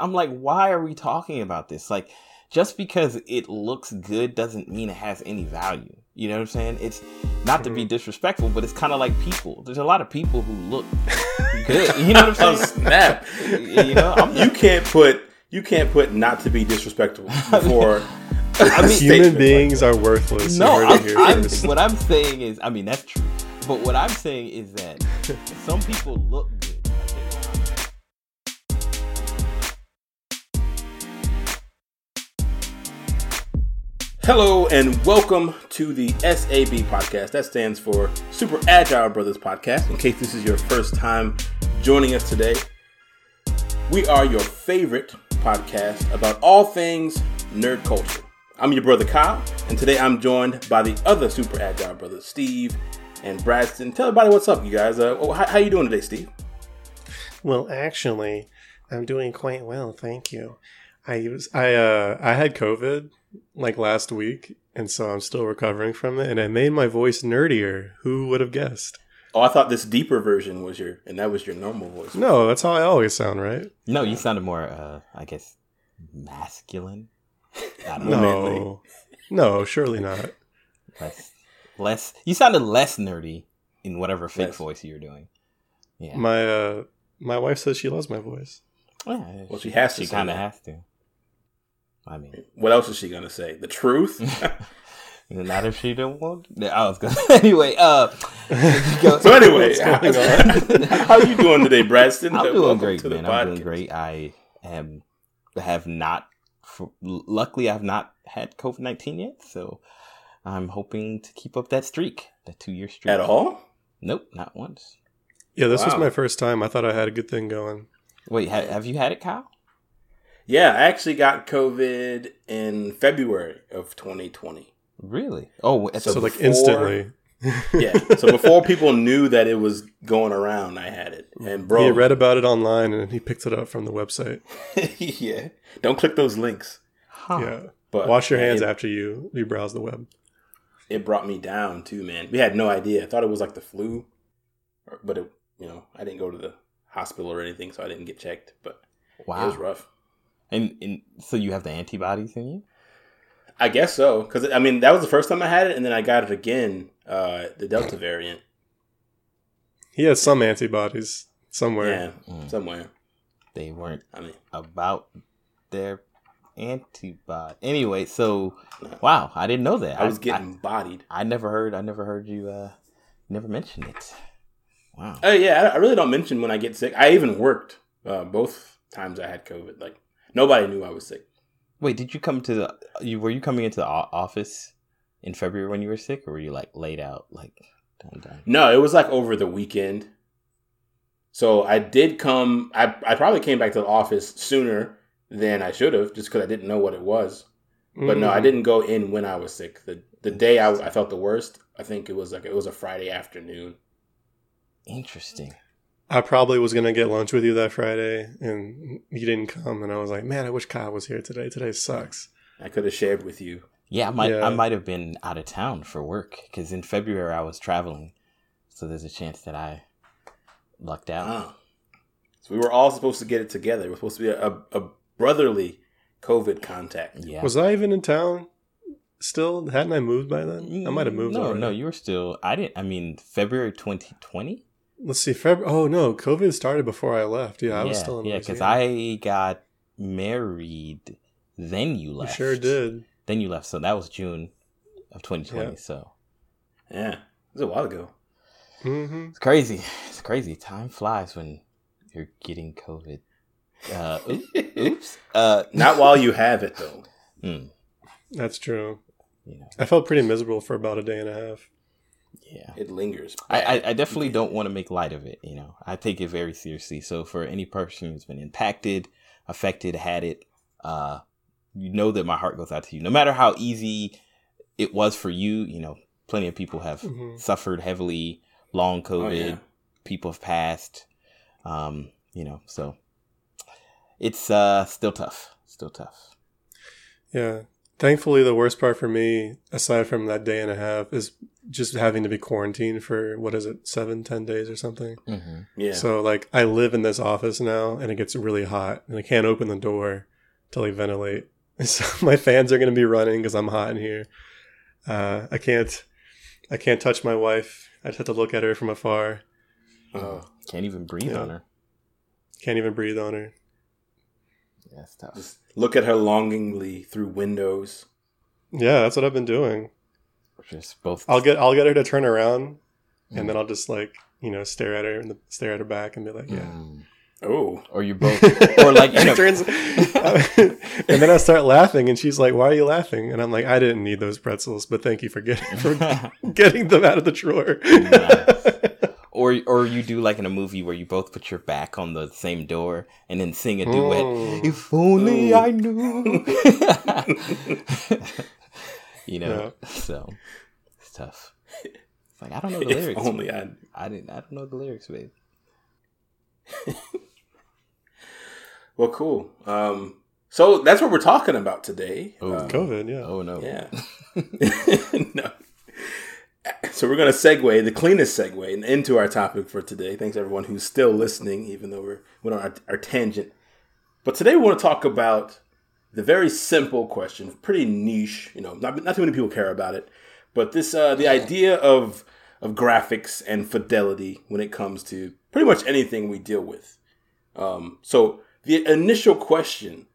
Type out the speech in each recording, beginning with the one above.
I'm like, why are we talking about this? Like, just because it looks good doesn't mean it has any value. You know what I'm saying? It's not to be disrespectful, but it's kind of like people. There's a lot of people who look good. You know what I'm Oh saying? snap! you know, I'm, you can't put you can't put not to be disrespectful before. I mean, Human beings are worthless. No, I'm, I'm, what I'm saying is, I mean, that's true. But what I'm saying is that some people look Hello and welcome to the SAB podcast. That stands for Super Agile Brothers Podcast. In case this is your first time joining us today, we are your favorite podcast about all things nerd culture. I'm your brother Kyle, and today I'm joined by the other Super Agile brothers, Steve and Bradston. Tell everybody what's up, you guys. Uh, oh, how, how you doing today, Steve? Well, actually, I'm doing quite well, thank you. I was I uh I had COVID like last week, and so I'm still recovering from it, and it made my voice nerdier. Who would have guessed? Oh, I thought this deeper version was your, and that was your normal voice. No, that's how I always sound, right? No, you sounded more, uh, I guess, masculine. I don't know. No, no, surely not. Less, less. You sounded less nerdy in whatever fake Less. voice you were doing. Yeah. My uh my wife says she loves my voice. Yeah, Well, she has to She kind of that. has to. I mean, What else is she gonna say? The truth? not if she don't want. I was gonna. anyway, uh. go- so anyway, What's going how you doing today, Bradston? I'm doing Welcome great, to man. I'm doing great. I am have not. For, luckily, I've not had COVID nineteen yet, so I'm hoping to keep up that streak, that two year streak. At all? Nope, not once. Yeah, this was my first time. I thought I had a good thing going. Wait, ha- have you had it, Kyle? Yeah, I actually got COVID in February of 2020. Really? Oh, So So, the- like before- instantly. Yeah, so before people knew that it was going around, I had it. And bro, he read about it online and he picked it up from the website. yeah, don't click those links. huh. Yeah. But Wash your hands it, after you you browse the web. It brought me down too, man. We had no idea. I thought it was like the flu, but it, you know, I didn't go to the hospital or anything, so I didn't get checked. But wow. it was rough. And, and so you have the antibodies in you? I guess so, because I mean that was the first time I had it, and then I got it again, uh, the Delta variant. He has some antibodies somewhere. Yeah, Mm. somewhere. They weren't I mean, about their antibody. Anyway, so No. wow, I didn't know that. I was getting bodied. I, never heard. I never heard you. uh Never mentioned it. Wow. Oh yeah, I I really don't mention when I get sick. I even worked uh, both times I had COVID. Like nobody knew I was sick. Wait, did you come to the? You were you coming into the office in February when you were sick, or were you like laid out like done done? No, it was like over the weekend. So I did come. I I probably came back to the office sooner than I should have, just because I didn't know what it was. But no, I Mm. didn't go in when I was sick. The the day I, I felt the worst, I think it was like it was a Friday afternoon. Interesting. I probably was gonna get lunch with you that Friday, and you didn't come, and I was like, man, I wish Kyle was here today. Today sucks. I could have shared with you. Yeah, I might. Yeah. I might have been out of town for work because in February I was traveling, so there's a chance that I lucked out. Ah. So we were all supposed to get it together. It was supposed to be a, a, a brotherly COVID contact. Yeah. Was I even in town? Still, hadn't I moved by then? I might have moved. No, already. no, you were still. I didn't. I mean, February 2020. Let's see. February. oh no, COVID started before I left. Yeah, I was still in. yeah, because I got married. Then you You left. sure did. Then you left. So that was June of 2020. Yeah. So Yeah, it was a while ago. hmm it's crazy. It's crazy. Time flies when you're getting COVID. Uh, oops. Uh, Not while you have it though. mm, That's true. you know. I felt pretty miserable for about a day and a half. Yeah. It lingers. I, I, I definitely don't want to make light of it. You know, I take it very seriously. So for any person who's been impacted, affected, had it, uh, you know that my heart goes out to you. No matter how easy it was for you, you know, plenty of people have Mhm. suffered heavily, long COVID. Oh, yeah. People have passed. Um, you know, so it's uh still tough. Still tough. Yeah. Thankfully, the worst part for me, aside from that day and a half, is just having to be quarantined for what is it, seven, ten days or something. Mm-hmm. Yeah. So like, I live in this office now, and it gets really hot, and I can't open the door till I ventilate. So my fans are going to be running because I'm hot in here. Uh, I can't, I can't touch my wife. I just have to look at her from afar. Uh, Can't even breathe Yeah. on her. Can't even breathe on her. Yeah, it's tough. just look at her longingly through windows. Yeah, that's what I've been doing. Just both. I'll get I'll get her to turn around, and then I'll just like you know stare at her and stare at her back and be like, yeah. Mm. Oh, Or you both, or like you She know, turns, and then I start laughing, and she's like, "Why are you laughing?" And I'm like, "I didn't need those pretzels, but thank you for getting for getting them out of the drawer." Or or you do like in a movie where you both put your back on the same door and then sing a duet. Mm. If only Ooh. I knew. you know, so it's tough. It's like I don't know the if lyrics. only I. I didn't. I don't know the lyrics, babe. Well, cool. Um, so that's what we're talking about today. Oh. Um, COVID, yeah. Oh no. Yeah. no. So we're going to segue the cleanest segue into our topic for today. Thanks everyone who's still listening, even though we're went on our, our tangent. But today we want to talk about the very simple question, pretty niche. You know, not not too many people care about it, but this uh, the idea of of graphics and fidelity when it comes to pretty much anything we deal with. Um, so the initial question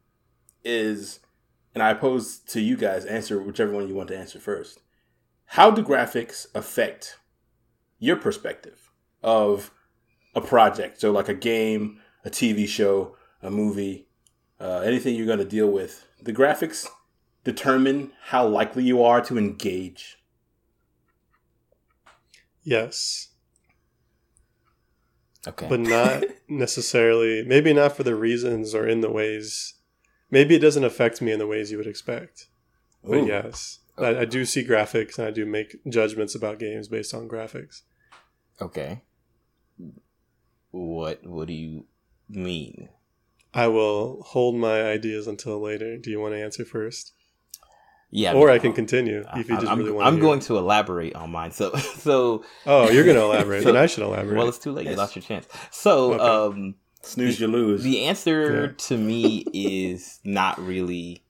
is, and I pose to you guys, answer whichever one you want to answer first. How do graphics affect your perspective of a project? So, like a game, a TV show, a movie, uh, anything you're going to deal with. The graphics determine how likely you are to engage. Yes, Okay. but not necessarily. Maybe not for the reasons or in the ways. Maybe it doesn't affect me in the ways you would expect. But Ooh. yes, I, I do see graphics and I do make judgments about games based on graphics. okay. What What do you mean? I will hold my ideas until later. Do you want to answer first? Yeah. or I mean, can continue if you I- just I'm, really want. I'm to going to elaborate on mine. So so Oh, you're going to elaborate. So- then I should elaborate. well, it's too late. You lost your chance. So Okay. um. Snooze, you lose. The answer Yeah. to me is not really,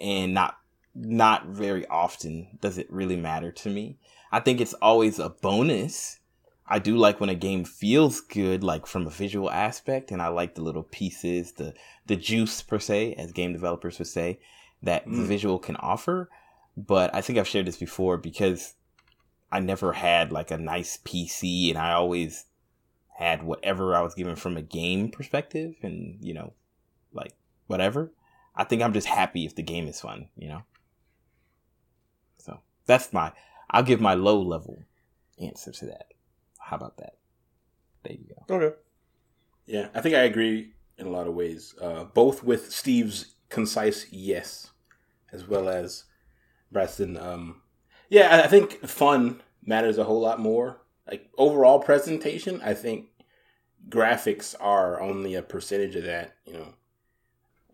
and not not very often does it really matter to me. I think it's always a bonus. I do like when a game feels good, like from a visual aspect, and I like the little pieces, the the juice per se, as game developers would say, that the Mm. visual can offer. But I think I've shared this before because I never had like a nice PC, and I always had whatever I was given from a game perspective and, you know, like whatever. I think I'm just happy if the game is fun, you know? So that's my, I'll give my low level answer to that. How about that? There you go. okay. Yeah, I think I agree in a lot of ways, uh, both with Steve's concise yes, as well as Braxton. Um, yeah, I- I think fun matters a whole lot more. Like overall presentation, I think graphics are only a percentage of that, you know.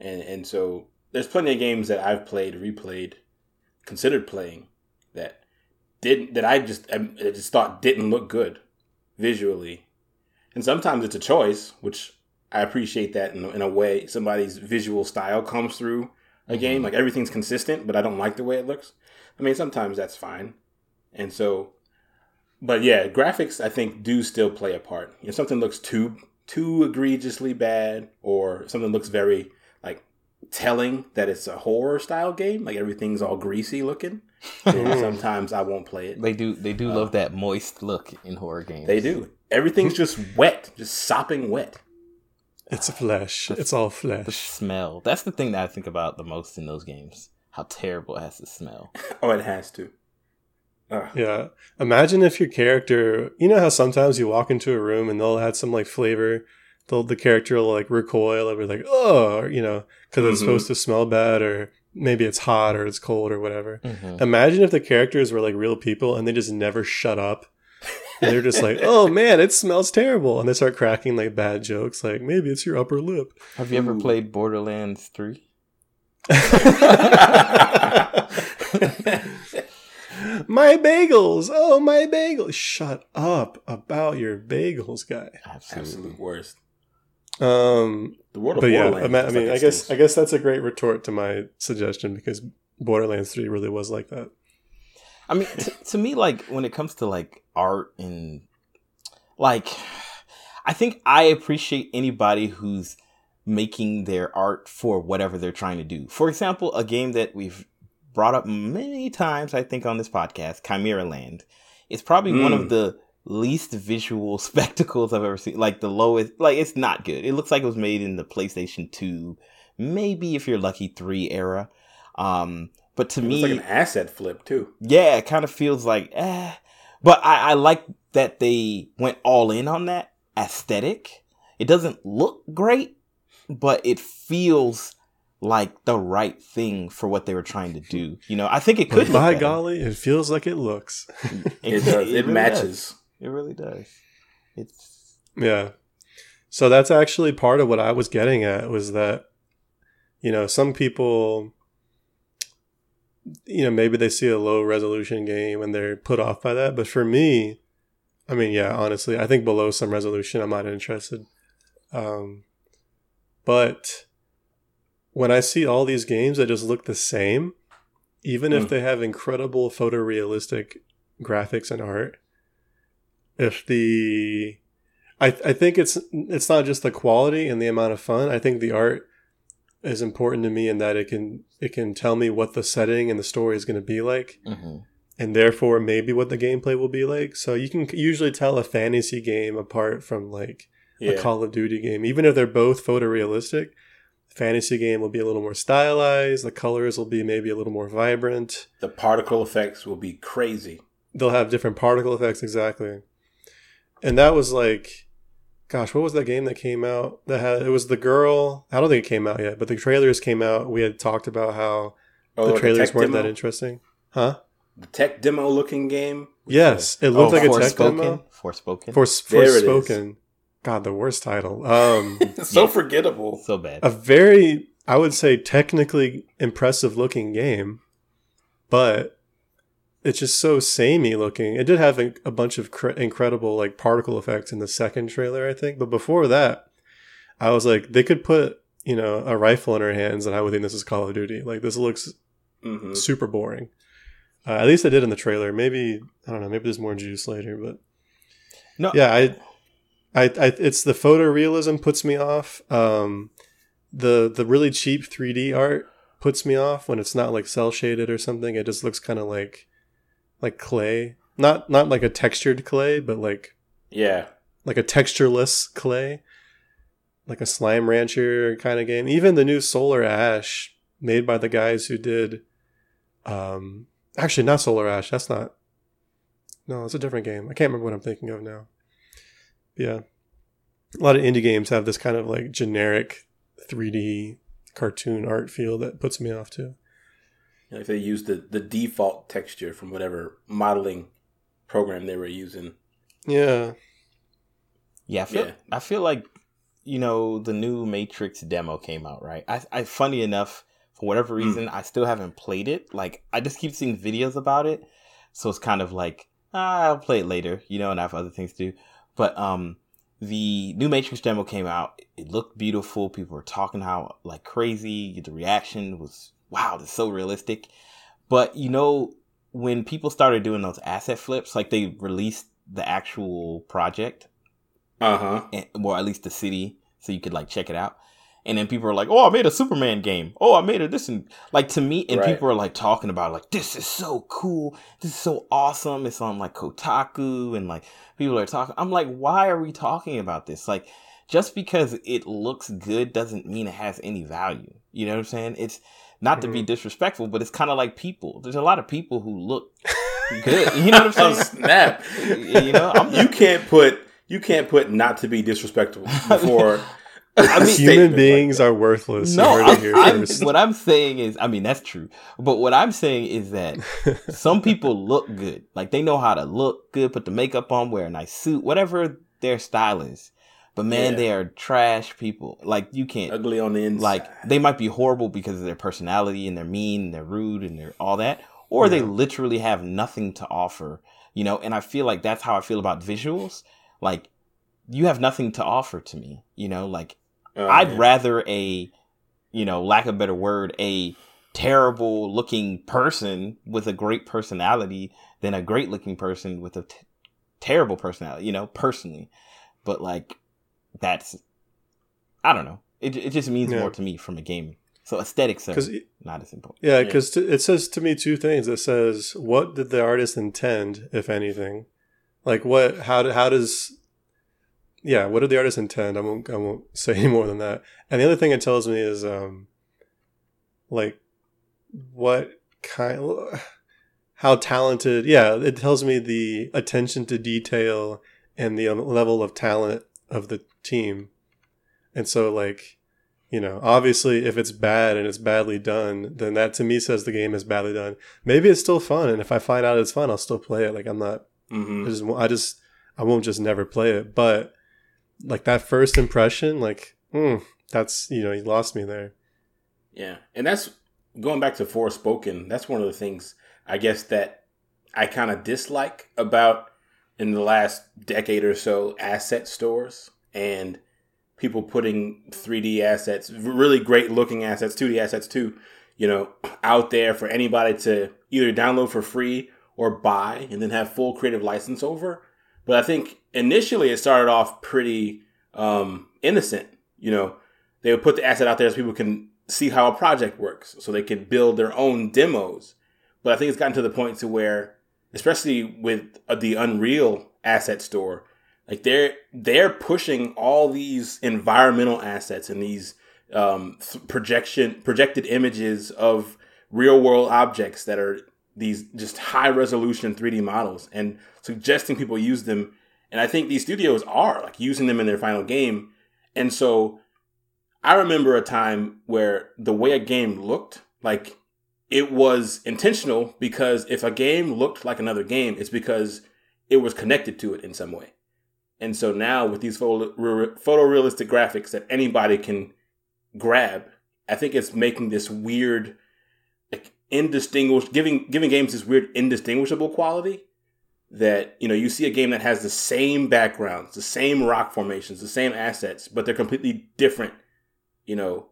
And and so there's plenty of games that I've played, replayed, considered playing that didn't that I just I just thought didn't look good visually and sometimes it's a choice, which I appreciate that in, in a way. Somebody's visual style comes through a mm-hmm. game. Like everything's consistent, but I don't like the way it looks. I mean, sometimes that's fine. And so, but yeah, graphics I think do still play a part. If something looks too too egregiously bad, or something looks very telling that it's a horror style game, like everything's all greasy looking, then sometimes I won't play it. They do, they do love uh, that moist look in horror games. They do. Everything's just wet, just sopping wet. It's a flesh. It's all flesh. The flesh. smell. That's the thing that I think about the most in those games. How terrible it has to smell. Oh, it has to. Ugh. Yeah. Imagine if your character, you know how sometimes you walk into a room and they'll add some like flavor. They'll, the character will like recoil and be like, oh, you know, because it's Mhm. supposed to smell bad or maybe it's hot or it's cold or whatever. Mhm. Imagine if the characters were like real people and they just never shut up. And they're just like, oh man, it smells terrible. And they start cracking like bad jokes, like maybe it's your upper lip. Have you ever played Borderlands 3? my bagels. Oh, my bagels. Shut up about your bagels, guy. Absolutely. Absolute worst. Um, The world of but yeah, Borderlands. I mean, I, mean, like I guess stinks. I guess that's a great retort to my suggestion because Borderlands Three really was like that. I mean, to, to me, like when it comes to like art and like, I think I appreciate anybody who's making their art for whatever they're trying to do. For example, a game that we've brought up many times, I think, on this podcast, Chimera Land. It's probably one Mm. of the least visual spectacles I've ever seen. Like the lowest, like it's not good. It looks like it was made in the PlayStation 2, maybe if you're lucky, 3 era. Um, but to It me, was like an asset flip too. yeah, it kind of feels like, eh. But I, I like that they went all in on that aesthetic. It doesn't look great, but it feels like the right thing for what they were trying to do. You know, I think it could. But by look golly, it feels like it looks. It does. It, really matches. does. It really does. It's Yeah. So that's actually part of what I was getting at was that, you know, some people, you know, maybe they see a low resolution game and they're put off by that. But for me, I mean, yeah, honestly, I think below some resolution, I'm not interested. Um, but when I see all these games that just look the same, even if Mm. they have incredible photorealistic graphics and art, if the I, I think it's it's not just the quality and the amount of fun. I think the art is important to me in that it can it can tell me what the setting and the story is going to be like, mhm. and therefore maybe what the gameplay will be like. So you can usually tell a fantasy game apart from like Yeah. a Call of Duty game, even if they're both photorealistic. The fantasy game will be a little more stylized. The colors will be maybe a little more vibrant. the particle effects will be crazy. They'll have different particle effects exactly. And that was like, gosh, what was that game that came out? That had it was the girl. I don't think it came out yet, but the trailers came out. We had talked about how Oh, the trailers tech weren't demo? that interesting, huh? The tech demo looking game. Yes, it looked Oh, like a tech Forspoken. demo. Forspoken. For There it is. Forspoken. God, the worst title. Um, so Yeah. forgettable. so bad. a very, I would say, technically impressive looking game, but it's just so samey looking. It did have a, a bunch of cr- incredible like particle effects in the second trailer, I think, but before that, I was like, they could put you know a rifle in her hands, and I would think this is Call of Duty. Like this looks hmm super boring. Uh, at least I did in the trailer. Maybe I don't know. Maybe there's more juice later, but No. yeah, I, I, I it's the photorealism puts me off. Um, the the really cheap 3D art puts me off when it's not like cel shaded or something. It just looks kind of like like clay, not not like a textured clay, but like Yeah. like a textureless clay, like a slime rancher kind of game. Even the new Solar Ash, made by the guys who did, um, actually not Solar Ash. That's not. No, it's a different game. I can't remember what I'm thinking of now. Yeah, a lot of indie games have this kind of like generic 3D cartoon art feel that puts me off too. Like they used the, the default texture from whatever modeling program they were using. Yeah, Yeah, I feel, Yeah. I feel like you know the new Matrix demo came out, right? I, I funny enough, for whatever Hmm. reason, I still haven't played it. Like I just keep seeing videos about it, so it's kind of like ah, I'll play it later, you know, and I have other things to do. But um, the new Matrix demo came out. It looked beautiful. People were talking how like crazy. The reaction was wow, this is so realistic. But you know, when people started doing those asset flips, like they released the actual project Uh huh. well, at least the city, so you could like check it out. And then people are like, "Oh, I made a Superman game. Oh, I made a this and like to me." And Right. people are like talking about like this is so cool. This is so awesome. It's on like Kotaku and like people are talking. I'm like, why are we talking about this? Like, just because it looks good doesn't mean it has any value. You know what I'm saying? It's not to be mm-hmm. disrespectful, but it's kind of like people. There's a lot of people who look good. You know what I'm Oh, saying? snap. you know, I'm, you can't put you can't put not to be disrespectful before. I mean, human beings are worthless. No, you heard it I'm, here I'm- what I'm saying is, I mean, that's true. But what I'm saying is that some people look good. Like they know how to look good, put the makeup on, wear a nice suit, whatever their style is. But man, Yeah. they are trash people. Like you can't ugly on the inside. like they might be horrible because of their personality and they're mean and they're rude and they're all that or they literally have nothing to offer you know and i feel like that's how i feel about visuals like you have nothing to offer to me you know like Oh, i'd rather a you know lack of a better word a terrible looking person with a great personality than a great looking person with a t- terrible personality you know personally but like that's i don't know it, it just means Yeah. more to me from a game so aesthetics are Because not as important yeah, Yeah. because it says to me two things. It says what did the artist intend, if anything, like what how how does yeah what did the artist intend? I won't I won't say any more than that. And the other thing it tells me is um like what kind how talented yeah it tells me the attention to detail and the um, level of talent of the team and so like you know obviously if it's bad and it's badly done then that to me says the game is badly done maybe it's still fun and if i find out it's fun i'll still play it like i'm not Mhm. I just I just I won't just never play it. But like that first impression, like mm, that's you know you lost me there. Yeah, and that's going back to Forspoken. That's one of the things I guess that I kind of dislike about in the last decade or so asset stores and people putting 3D assets, really great looking assets, 2D assets too, you know, out there for anybody to either download for free or buy and then have full creative license over. But I think initially it started off pretty um, innocent. You know, they would put the asset out there so people can see how a project works, so they could build their own demos. But I think it's gotten to the point to where, especially with the Unreal asset store, like they're they're pushing all these environmental assets and these um, projection projected images of real world objects that are these just high resolution 3D models and suggesting people use them. And I think these studios are like using them in their final game. And so I remember a time where the way a game looked, like it was intentional because if a game looked like another game, it's because it was connected to it in some way. And so now with these photo, photorealistic graphics that anybody can grab, I think it's making this weird, like indistinguish, giving giving games this weird indistinguishable quality that you know you see a game that has the same backgrounds, the same rock formations, the same assets, but they're completely different. You know,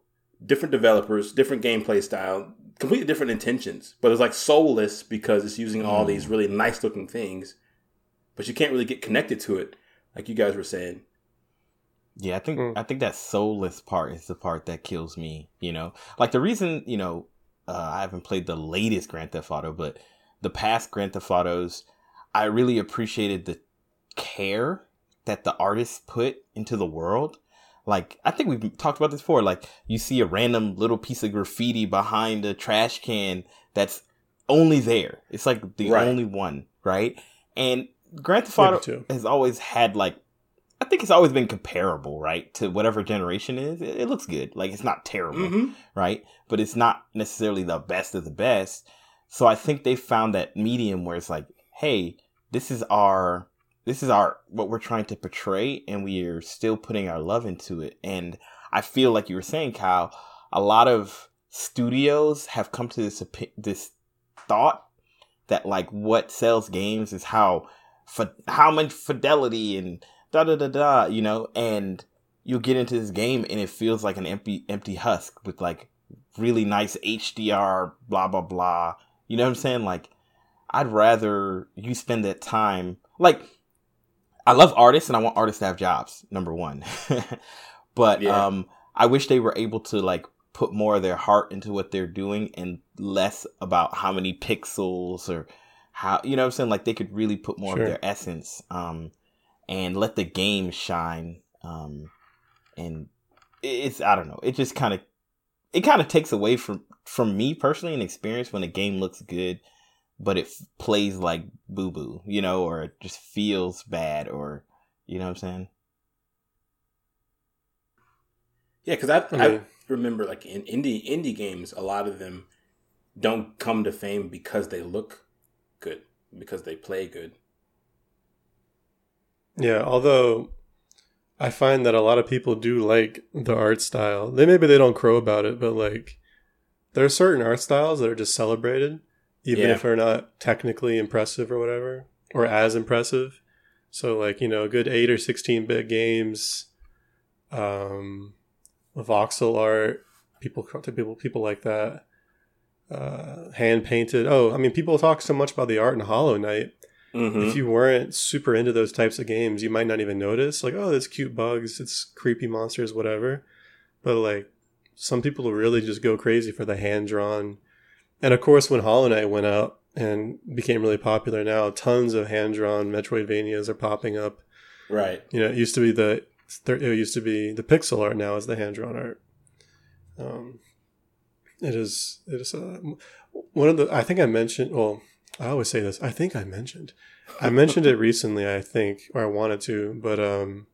different developers, different gameplay style, completely different intentions, but it's like soulless because it's using all these mm. really nice looking things, but you can't really get connected to it, like you guys were saying. Yeah, I think Mm. I think that soulless part is the part that kills me. You know, like the reason you know uh, I haven't played the latest Grand Theft Auto, but the past Grand Theft Autos, I really appreciated the care that the artists put into the world. Like I think we've talked about this before. Like you see a random little piece of graffiti behind a trash can that's only there. It's like the Right. only one, right? And Grand Theft Auto too. has always had like I think it's always been comparable, right, to whatever generation is. It, it looks good. Like it's not terrible, Mm-hmm. right? But it's not necessarily the best of the best. So I think they found that medium where it's like, hey, this is our this is our what we're trying to portray and we are still putting our love into it. And I feel like you were saying, Kyle, a lot of studios have come to this this thought that like what sells games is how for how much fidelity and da da da da, you know, and you'll get into this game and it feels like an empty empty husk with like really nice HDR, blah blah blah. You know what I'm saying? Like, I'd rather you spend that time. Like, I love artists and I want artists to have jobs. Number one, but Yeah. um, I wish they were able to like put more of their heart into what they're doing and less about how many pixels or how you know what I'm saying. Like, they could really put more Sure. of their essence. Um, and let the game shine. Um, and it's I don't know. It just kind of it kind of takes away from from me personally an experience when a game looks good, but it f- plays like boo boo, you know, or it just feels bad, or you know what I'm saying. Yeah, because I, I I remember like in indie indie games, a lot of them don't come to fame because they look good, because they play good. Yeah, although I find that a lot of people do like the art style. They maybe they don't crow about it, but like there are certain art styles that are just celebrated, even Yeah. if they're not technically impressive or whatever, or as impressive. So like you know, good eight or sixteen bit games, um, voxel art, people people people like that, uh, hand painted. Oh, I mean, people talk so much about the art in Hollow Knight Mhm. if you weren't super into those types of games, you might not even notice. Like, oh, there's cute bugs, it's creepy monsters, whatever. But like, some people really just go crazy for the hand drawn. And of course, when Hollow Knight went out and became really popular now, tons of hand drawn Metroidvanias are popping up. right. You know, it used to be the it used to be the pixel art. Now is the hand drawn art. Um, it is it is uh, one of the. I think I mentioned. Well, I always say this. I think I mentioned. I mentioned it recently. I think, or I wanted to, but um,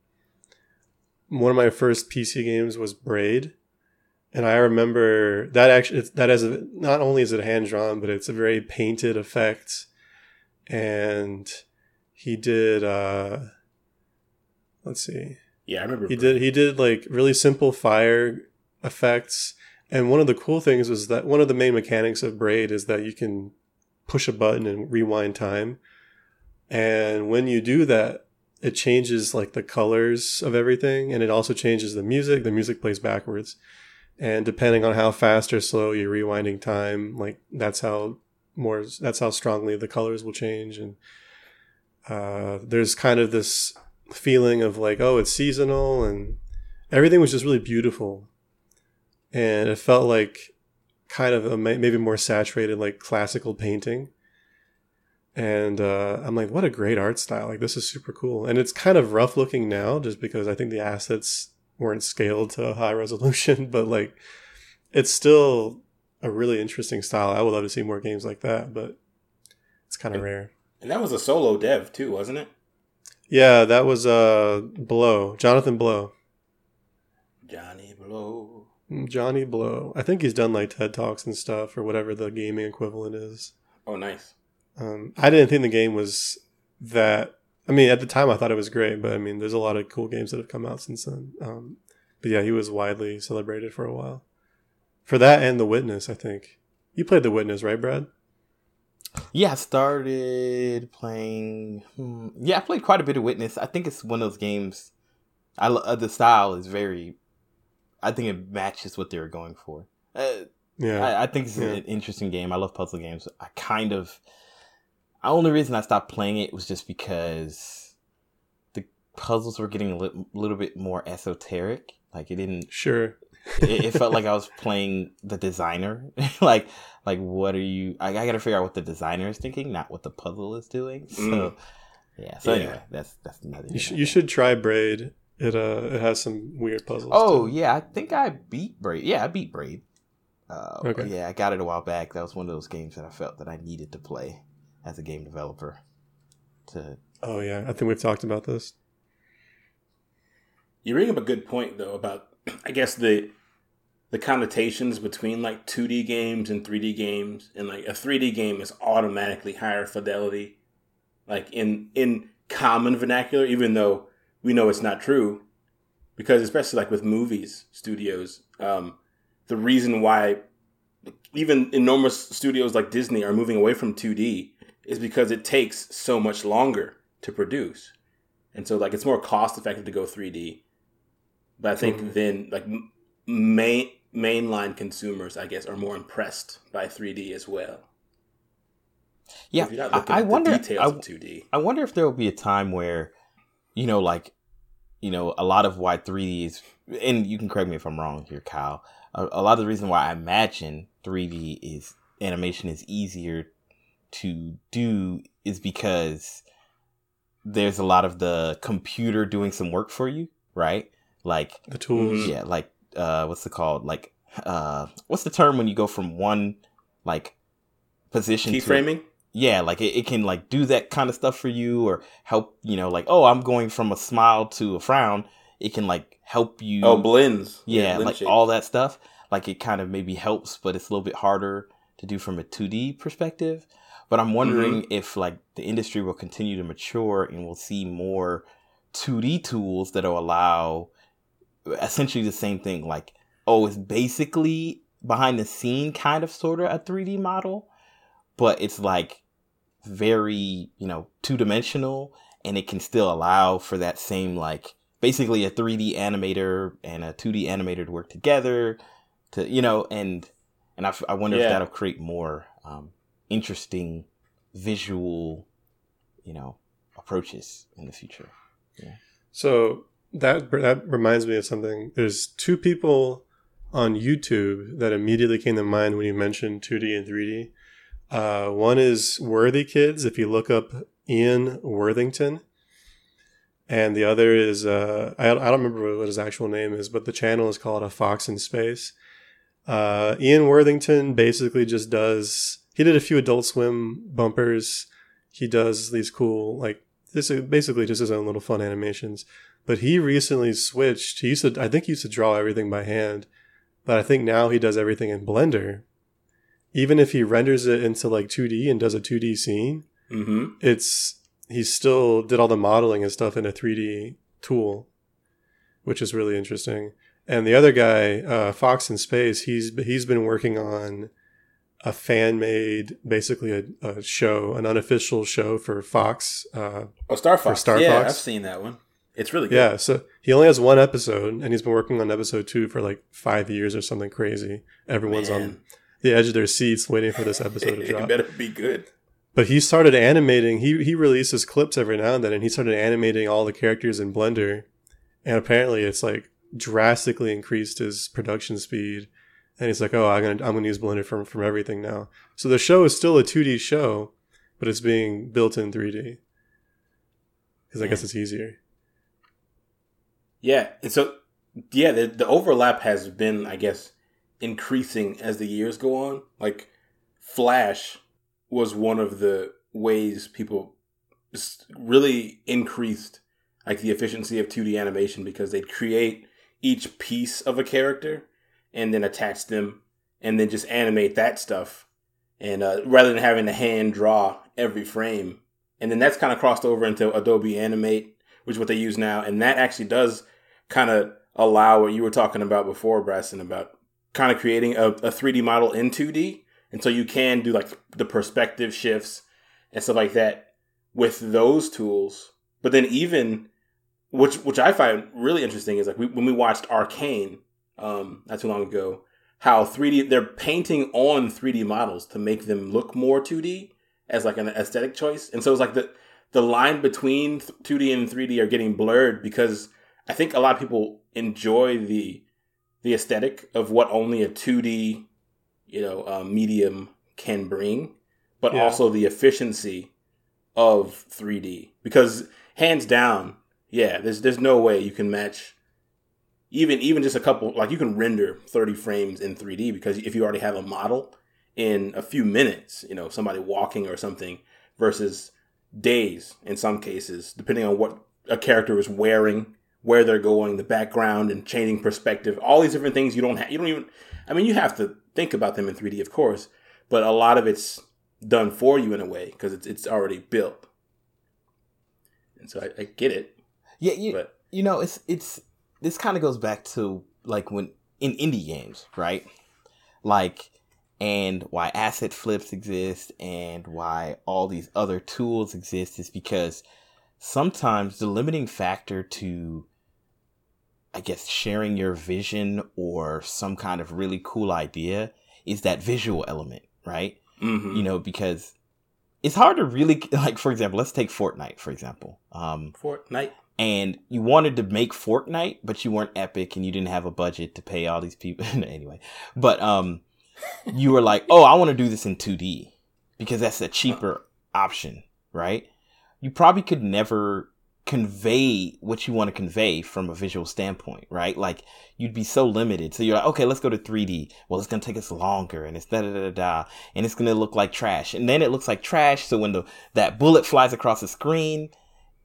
one of my first PC games was Braid, and I remember that actually that is a, not only is it hand drawn, but it's a very painted effect, and he did. uh Let's see. Yeah, I remember. He did he did like really simple fire effects. And one of the cool things is that one of the main mechanics of Braid is that you can push a button and rewind time. And when you do that, it changes like the colors of everything and it also changes the music. The music plays backwards. And depending on how fast or slow you're rewinding time, like that's how more that's how strongly the colors will change and uh, there's kind of this feeling of like oh it's seasonal and everything was just really beautiful and it felt like kind of a maybe more saturated like classical painting. And uh, i'm like what a great art style. Like this is super cool. And it's kind of rough looking now just because i think the assets weren't scaled to high resolution but like it's still a really interesting style. I would love to see more games like that but it's kind of rare. and that was a solo dev too, wasn't it? yeah that was uh blow jonathan blow. Johnny Blow. Johnny Blow. I think he's done like TED Talks and stuff or whatever the gaming equivalent is. Oh, nice. Um, I didn't think the game was that. I mean, at the time I thought it was great, but I mean, there's a lot of cool games that have come out since then. Um, but yeah, he was widely celebrated for a while. For that and The Witness, I think. You played The Witness, right, Brad? Yeah, I started playing. Hmm, yeah, I played quite a bit of Witness. I think it's one of those games. I uh, the style is very. I think it matches what they were going for. Uh, Yeah. I, I think it's Yeah. an interesting game. I love puzzle games. I kind of. The only reason I stopped playing it was just because the puzzles were getting a li- little bit more esoteric. Like it didn't. sure. It, it felt like I was playing the designer. like, like what are you? I, I got to figure out what the designer is thinking, not what the puzzle is doing. So, Mm. yeah. So Yeah. anyway, that's that's another. You, sh- you should try Braid. It uh it has some weird puzzles. Oh too. yeah, I think I beat Braid. Yeah, I beat Braid. Uh, Okay. Yeah, I got it a while back. That was one of those games that I felt that I needed to play as a game developer. To Oh yeah, I think we've talked about this. You bring up a good point though about I guess the the connotations between like 2D games and 3D games and like a 3D game is automatically higher fidelity like in in common vernacular even though we know it's not true because especially like with movies studios um the reason why even enormous studios like Disney are moving away from 2D is because it takes so much longer to produce. And so like it's more cost effective to go 3D. But I think Mhm. then like main mainline consumers I guess are more impressed by 3D as well. yeah, If you're not I, I wonder. I, of 2D. I wonder if there will be a time where, you know, like, you know, a lot of why 3D is, and you can correct me if I'm wrong here, Kyle. A, a lot of the reason why I imagine 3D is animation is easier to do is because there's a lot of the computer doing some work for you, right? Like, The tools. Yeah, like, uh, what's it called? Like, uh, what's the term when you go from one, like, position to Keyframing? Yeah like it, it can like do that kind of stuff for you or help you know like oh i'm going from a smile to a frown it can like help you Oh, blends. yeah, blend like shapes. all that stuff like it kind of maybe helps but it's a little bit harder to do from a 2d perspective but i'm wondering Mm-hmm. if like the industry will continue to mature and we'll see more 2D tools that'll allow essentially the same thing. Like, oh, it's basically behind the scene kind of sort of a 3D model, but it's like very, you know, two dimensional and it can still allow for that same like basically a 3D animator and a 2D animator to work together to you know and and I, I wonder Yeah. if that'll create more um, interesting visual you know approaches in the future. So that that reminds me of something. There's two people on YouTube that immediately came to mind when you mentioned 2D and 3D. Uh, one is Worthikids. If you look up Ian Worthington, and the other is uh, I, I don't remember what his actual name is, but the channel is called A Fox in Space. Uh, Ian Worthington basically just does. He did a few Adult Swim bumpers. He does these cool like this is basically just his own little fun animations. But he recently switched. He used to, I think, he used to draw everything by hand, but I think now he does everything in Blender. Even if he renders it into like 2D and does a 2D scene, Mm-hmm. it's he still did all the modeling and stuff in a 3D tool, which is really interesting. And the other guy, uh, Fox in Space, he's he's been working on a fan made, basically a, a show, an unofficial show for Fox. Uh, Oh, Star Fox. Star yeah, Fox? I've seen that one. It's really good. yeah, so he only has one episode, and he's been working on episode two for like five years or something crazy. Everyone's on Man. The edge of their seats waiting for this episode to it drop. better be good. But he started animating. He he releases clips every now and then, and he started animating all the characters in Blender. And apparently, it's like drastically increased his production speed. And he's like, "Oh, I'm gonna I'm gonna use Blender from from everything now." So the show is still a 2D show, but it's being built in 3D because I guess it's easier. Yeah, and so yeah, the the overlap has been, I guess, increasing as the years go on. Like Flash was one of the ways people really increased like the efficiency of 2D animation because they'd create each piece of a character and then attach them and then just animate that stuff. And uh, rather than having to hand draw every frame. And then that's kind of crossed over into adobe animate which is what they use now. And that actually does kind of allow what you were talking about before Brasson about kind of creating a, a 3d model in 2d and so you can do like the perspective shifts and stuff like that with those tools. But then even which which i find really interesting is like we, when we watched arcane um not too long ago how 3d they're painting on 3d models to make them look more 2d as like an aesthetic choice. And so it's like the the line between 2d and 3d are getting blurred because i think a lot of people enjoy the the aesthetic of what only a 2d you know uh, medium can bring but Yeah. also the efficiency of 3d because hands down yeah there's there's no way you can match even even just a couple like you can render 30 frames in 3d because if you already have a model in a few minutes you know somebody walking or something versus days in some cases depending on what a character is wearing where they're going the background and changing perspective all these different things you don't have you don't even i mean you have to think about them in 3d of course but a lot of it's done for you in a way because it's, it's already built and so I, I get it Yeah, you but you know it's it's this kind of goes back to like when in indie games, right? Like and why asset flips exist and why all these other tools exist is because sometimes the limiting factor to I guess sharing your vision or some kind of really cool idea is that visual element, right? mhm. You know, because it's hard to really like for example, let's take Fortnite for example. Um Fortnite. and you wanted to make Fortnite, but you weren't Epic and you didn't have a budget to pay all these people anyway. But um, you were like, "Oh, I want to do this in 2D because that's a cheaper option, right?" You probably could never convey what you want to convey from a visual standpoint, right? Like you'd be so limited. So you're like, "Okay, let's go to 3D." Well, it's gonna take us longer, and it's da da da da, and it's gonna look like trash, and then it looks like trash. So when the that bullet flies across the screen,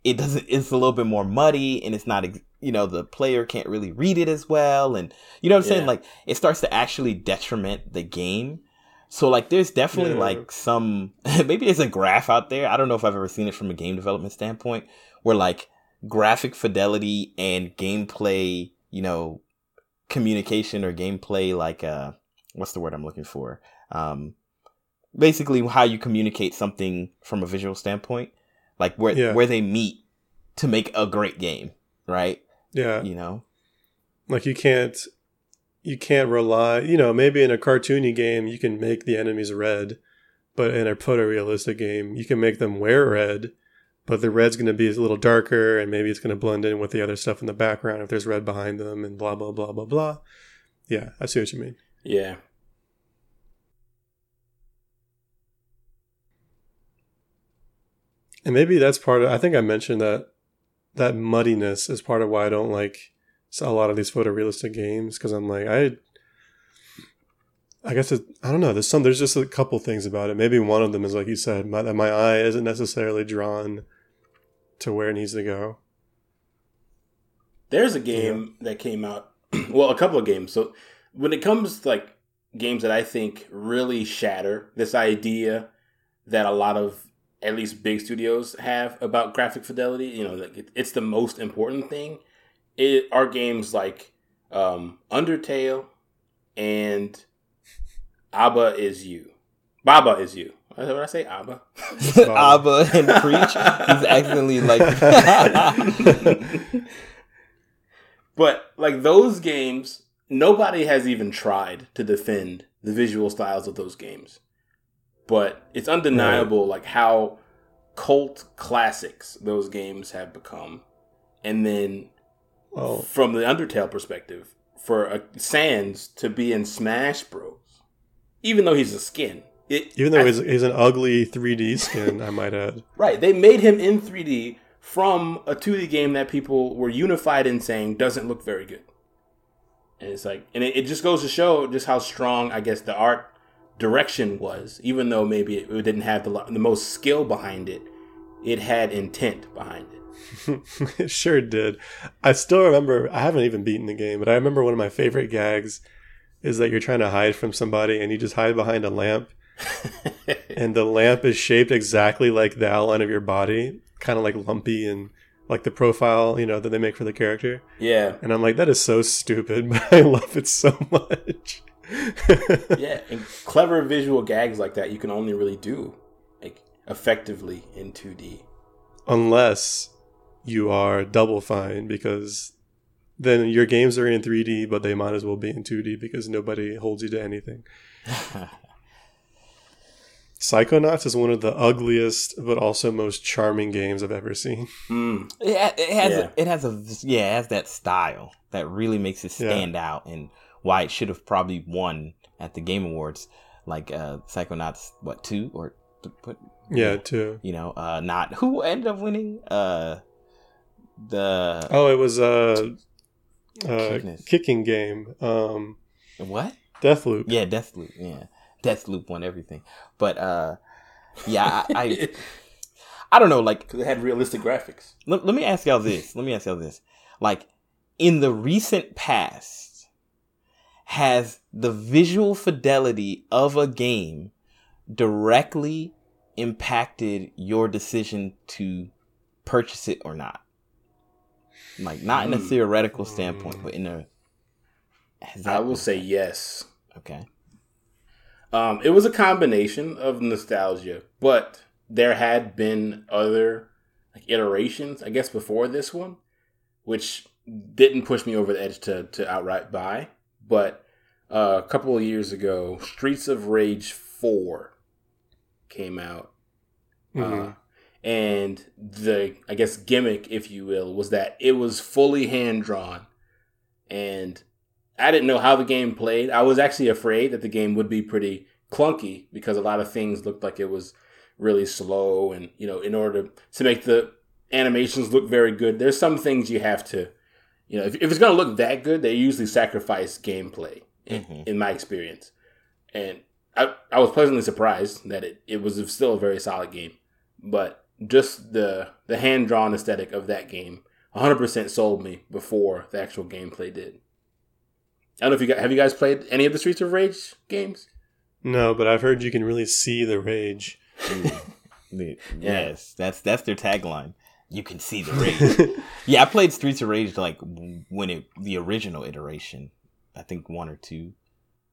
it doesn't it's a little bit more muddy and it's not you know the player can't really read it as well and you know what i'm saying like it starts to actually detriment the game so like there's definitely Yeah. like some maybe there's a graph out there i don't know if i've ever seen it from a game development standpoint where like graphic fidelity and gameplay, you know, communication or gameplay like uh what's the word I'm looking for? Um basically how you communicate something from a visual standpoint, like where Yeah. where they meet to make a great game, right? Yeah. You know. Like you can't you can't rely you know, maybe in a cartoony game you can make the enemies red, but in a photorealistic game you can make them wear red, but the red's gonna be a little darker and maybe it's gonna blend in with the other stuff in the background if there's red behind them and blah blah blah blah blah. Yeah, I see what you mean. Yeah. And maybe that's part of I think I mentioned that that muddiness is part of why I don't like a lot of these photorealistic games because I'm like I I guess it, I don't know. There's some. There's just a couple things about it. Maybe one of them is like you said, my, that my eye isn't necessarily drawn to where it needs to go. There's a game that came out, well, a couple of games. So when it comes to like games that I think really shatter this idea that a lot of at least big studios have about graphic fidelity, you know, like it, it's the most important thing. It are games like um, Undertale and Abba is you. Baba is you. What did I say? Abba. Abba and Preach. He's accidentally like But like those games, nobody has even tried to defend the visual styles of those games. But it's undeniable like how cult classics those games have become. And then Well, from the Undertale perspective, for a Sans to be in Smash Bros, even though he's a skin, it, even though I- he's, he's an ugly 3D skin, I might add. Right. They made him in 3D from a 2D game that people were unified in saying doesn't look very good. And it's like, and it, it just goes to show just how strong, I guess, the art direction was. Even though maybe it, it didn't have the, the most skill behind it, it had intent behind it. It sure did. I still remember. I haven't even beaten the game, but I remember one of my favorite gags is that you're trying to hide from somebody and you just hide behind a lamp, and the lamp is shaped exactly like the outline of your body, kind of like lumpy and like the profile, you know, that they make for the character. yeah. And I'm like, that is so stupid, but I love it so much. Yeah. And clever visual gags like that you can only really do like effectively in 2D. Unless you are double fine because then your games are in 3D, but they might as well be in 2D because nobody holds you to anything. Psychonauts is one of the ugliest but also most charming games I've ever seen. Mm. It, it has Yeah. a, it has a yeah it has that style that really makes it Yeah. stand out and why it should have probably won at the Game Awards like uh Psychonauts what two or th- what Yeah, two. you know uh not who ended up winning uh the Oh, it was a uh, Goodness. kicking game. Um, what Deathloop. yeah Deathloop. yeah Deathloop won everything but uh yeah I I, I don't know like Because it had realistic graphics. let, let me ask y'all this. Let me ask y'all this. Like, in the recent past, has the visual fidelity of a game directly impacted your decision to purchase it or not? Like, not in a Hmm. theoretical standpoint, but in a. has I that- will say yes. Okay. Um, it was a combination of nostalgia, but there had been other like iterations, I guess, before this one, which didn't push me over the edge to to outright buy. But uh, a couple of years ago, Streets of Rage Four came out, Mhm. uh, and the I guess gimmick, if you will, was that it was fully hand drawn, and I didn't know how the game played. I was actually afraid that the game would be pretty clunky because a lot of things looked like it was really slow, and you know, in order to make the animations look very good, there's some things you have to, you know, if, if it's going to look that good, they usually sacrifice gameplay. In, Mhm. in my experience, and I, I was pleasantly surprised that it, it was still a very solid game, but just the the hand drawn aesthetic of that game 100% sold me before the actual gameplay did. I don't know if you guys have you guys played any of the Streets of Rage games? No, but I've heard you can really see the rage. The- Yes, that's that's their tagline. you can see the rage. yeah, I played Streets of Rage like when it the original iteration. I think one or two.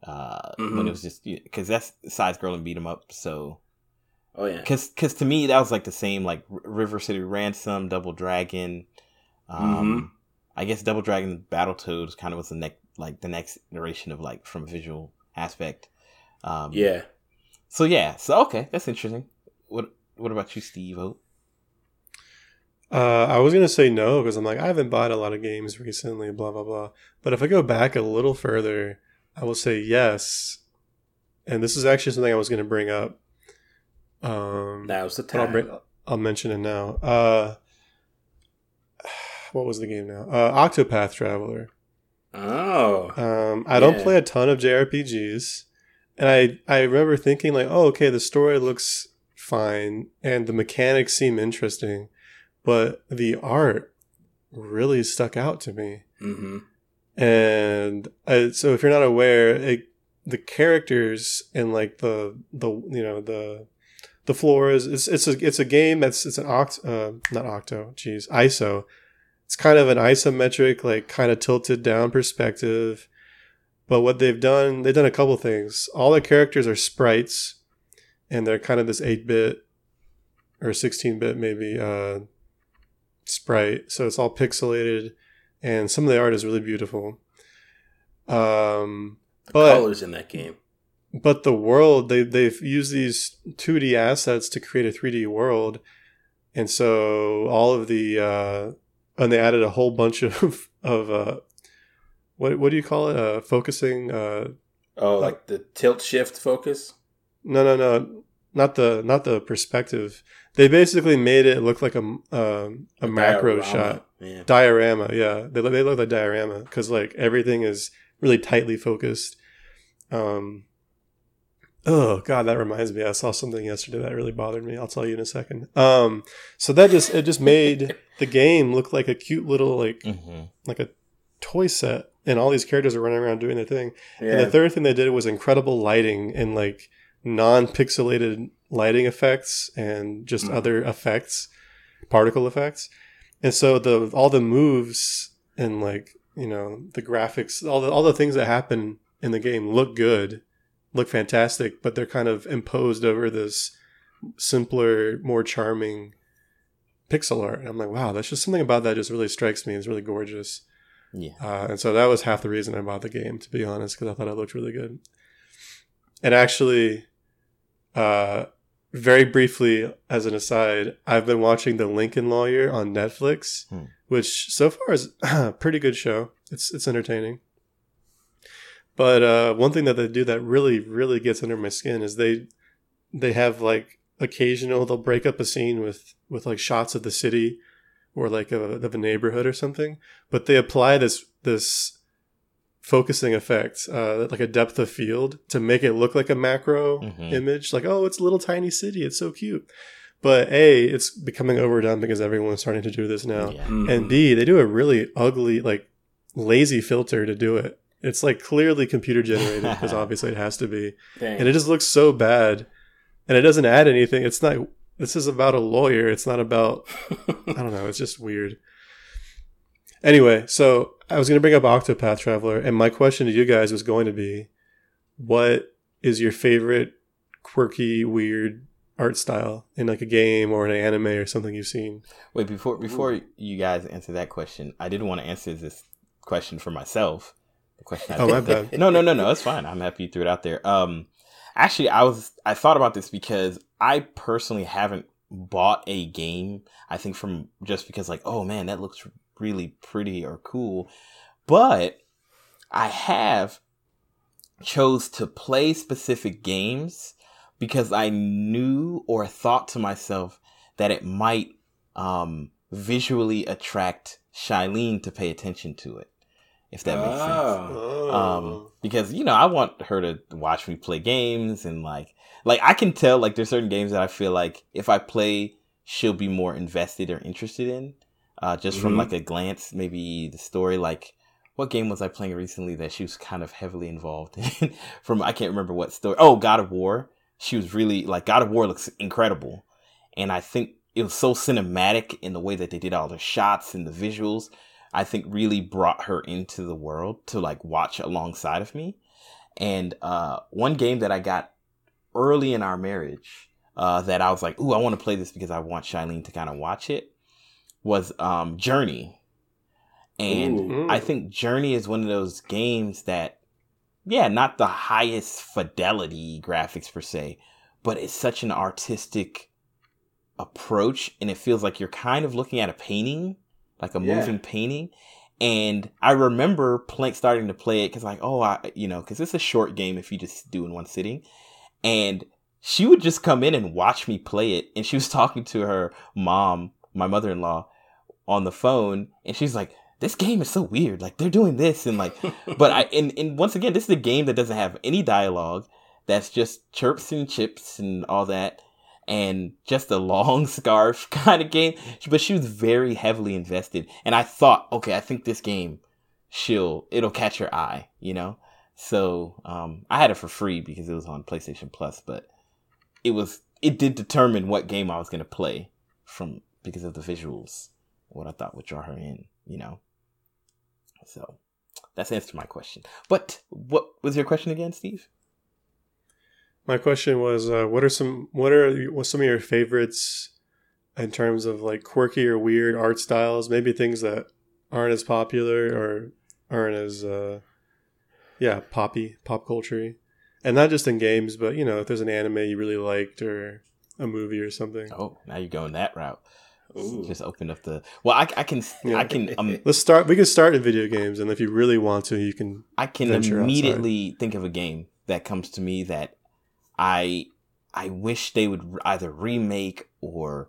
Uh, mm-hmm. when it was just because that's side scrolling beat 'em up. So, oh yeah, because because to me that was like the same like River City Ransom, Double Dragon. Um, mm-hmm. I guess Double Dragon Battletoads kind of was the next like the next iteration of like from visual aspect. Um, yeah. So yeah, so okay, that's interesting. What what about you, Steve? Oh. Uh, I was gonna say no because I'm like I haven't bought a lot of games recently, blah blah blah. But if I go back a little further, I will say yes. And this is actually something I was gonna bring up. Um, Now's the time. I'll, I'll, mention it now. Uh, what was the game now? Uh, Octopath Traveler. Oh. Um, I yeah. don't play a ton of JRPGs, and I I remember thinking like, oh, okay, the story looks fine and the mechanics seem interesting but the art really stuck out to me. Mm-hmm. And uh, so, if you're not aware, it, the characters and like the the you know the the floors it's it's a it's a game that's it's an oct uh, not octo geez iso it's kind of an isometric like kind of tilted down perspective. But what they've done they've done a couple things. All the characters are sprites and they're kind of this 8-bit or 16-bit maybe uh, sprite, so it's all pixelated, and some of the art is really beautiful. Um, the but, colors in that game, but the world they they've used these 2D assets to create a 3D world, and so all of the uh, and they added a whole bunch of of uh, what what do you call it? Uh, focusing. Uh, oh, like the tilt shift focus. No, no, no, not the not the perspective. They basically made it look like a uh, a, a macro diorama. shot, yeah. diorama. Yeah, they they look like diorama because like everything is really tightly focused. Um. Oh God, that reminds me. I saw something yesterday that really bothered me. I'll tell you in a second. Um. So that just it just made the game look like a cute little like mm-hmm. like a toy set, and all these characters are running around doing their thing. Yeah. And the third thing they did was incredible lighting and like non-pixelated lighting effects and just mm. other effects, particle effects. And so the all the moves and like, you know, the graphics, all the all the things that happen in the game look good, look fantastic, but they're kind of imposed over this simpler, more charming pixel art. And I'm like, wow, that's just something about that just really strikes me. It's really gorgeous. Yeah. Uh, and so that was half the reason I bought the game, to be honest, because I thought it looked really good. And actually, uh, very briefly, as an aside, I've been watching The Lincoln Lawyer on Netflix, hmm. which so far is a pretty good show. It's it's entertaining. But uh, one thing that they do that really really gets under my skin is they they have like occasional they'll break up a scene with with like shots of the city or like a, of a neighborhood or something, but they apply this this focusing effect, uh, like a depth of field to make it look like a macro mm-hmm. image. Like, oh, it's a little tiny city. It's so cute. But A, it's becoming overdone because everyone's starting to do this now. Yeah. Mm-hmm. And B, they do a really ugly, like lazy filter to do it. It's like clearly computer generated because obviously it has to be. Dang. And it just looks so bad. And it doesn't add anything. It's not, this is about a lawyer. It's not about, I don't know. It's just weird. Anyway, so I was going to bring up Octopath Traveler, and my question to you guys was going to be, what is your favorite quirky, weird art style in like a game or an anime or something you've seen? Wait, before before you guys answer that question, I didn't want to answer this question for myself. The question. I oh my bad. no, no, no, no. It's fine. I'm happy you threw it out there. Um, actually, I was I thought about this because I personally haven't bought a game. I think from just because like, oh man, that looks really pretty or cool. But I have chose to play specific games because I knew or thought to myself that it might um, visually attract Shailene to pay attention to it, if that makes oh. sense. Um, because you know I want her to watch me play games and like like I can tell like there's certain games that I feel like if I play, she'll be more invested or interested in uh, just mm-hmm. from like a glance, maybe the story. Like, what game was I playing recently that she was kind of heavily involved in? from I can't remember what story. Oh, God of War. She was really like God of War looks incredible, and I think it was so cinematic in the way that they did all the shots and the visuals. I think really brought her into the world to like watch alongside of me. And uh, one game that I got early in our marriage uh, that I was like, "Ooh, I want to play this because I want Shailene to kind of watch it," was um, Journey. And. I think Journey is one of those games that, yeah, not the highest fidelity graphics per se, but it's such an artistic approach, and it feels like you're kind of looking at a painting, like a Yeah. moving painting. And I remember playing, starting to play it because, like, oh, I, you know, because it's a short game if you just do in one sitting. And she would just come in and watch me play it. And she was talking to her mom, my mother in law, on the phone. And she's like, this game is so weird. Like, they're doing this. And like, but I, and, and once again, this is a game that doesn't have any dialogue. That's just chirps and chips and all that. And just a long scarf kind of game. But she was very heavily invested. And I thought, okay, I think this game, she'll, it'll catch her eye, you know? So um, I had it for free because it was on PlayStation Plus, but it was it did determine what game I was to play from because of the visuals, what I thought would draw her in, you know. So that's answered my question. But what was your question again, Steve? My question was, uh, what are some what are what's some of your favorites in terms of like quirky or weird art styles? Maybe things that aren't as popular or aren't as uh, yeah poppy pop culture, and not just in games, but you know if there's an anime you really liked or a movie or something. Oh, now you're going that route. Ooh. Just open up the well. I, I can Yeah. I can um Let's start. We can start in video games, and if you really want to, you can. I can venture immediately think of a game that comes to me that I I wish they would either remake or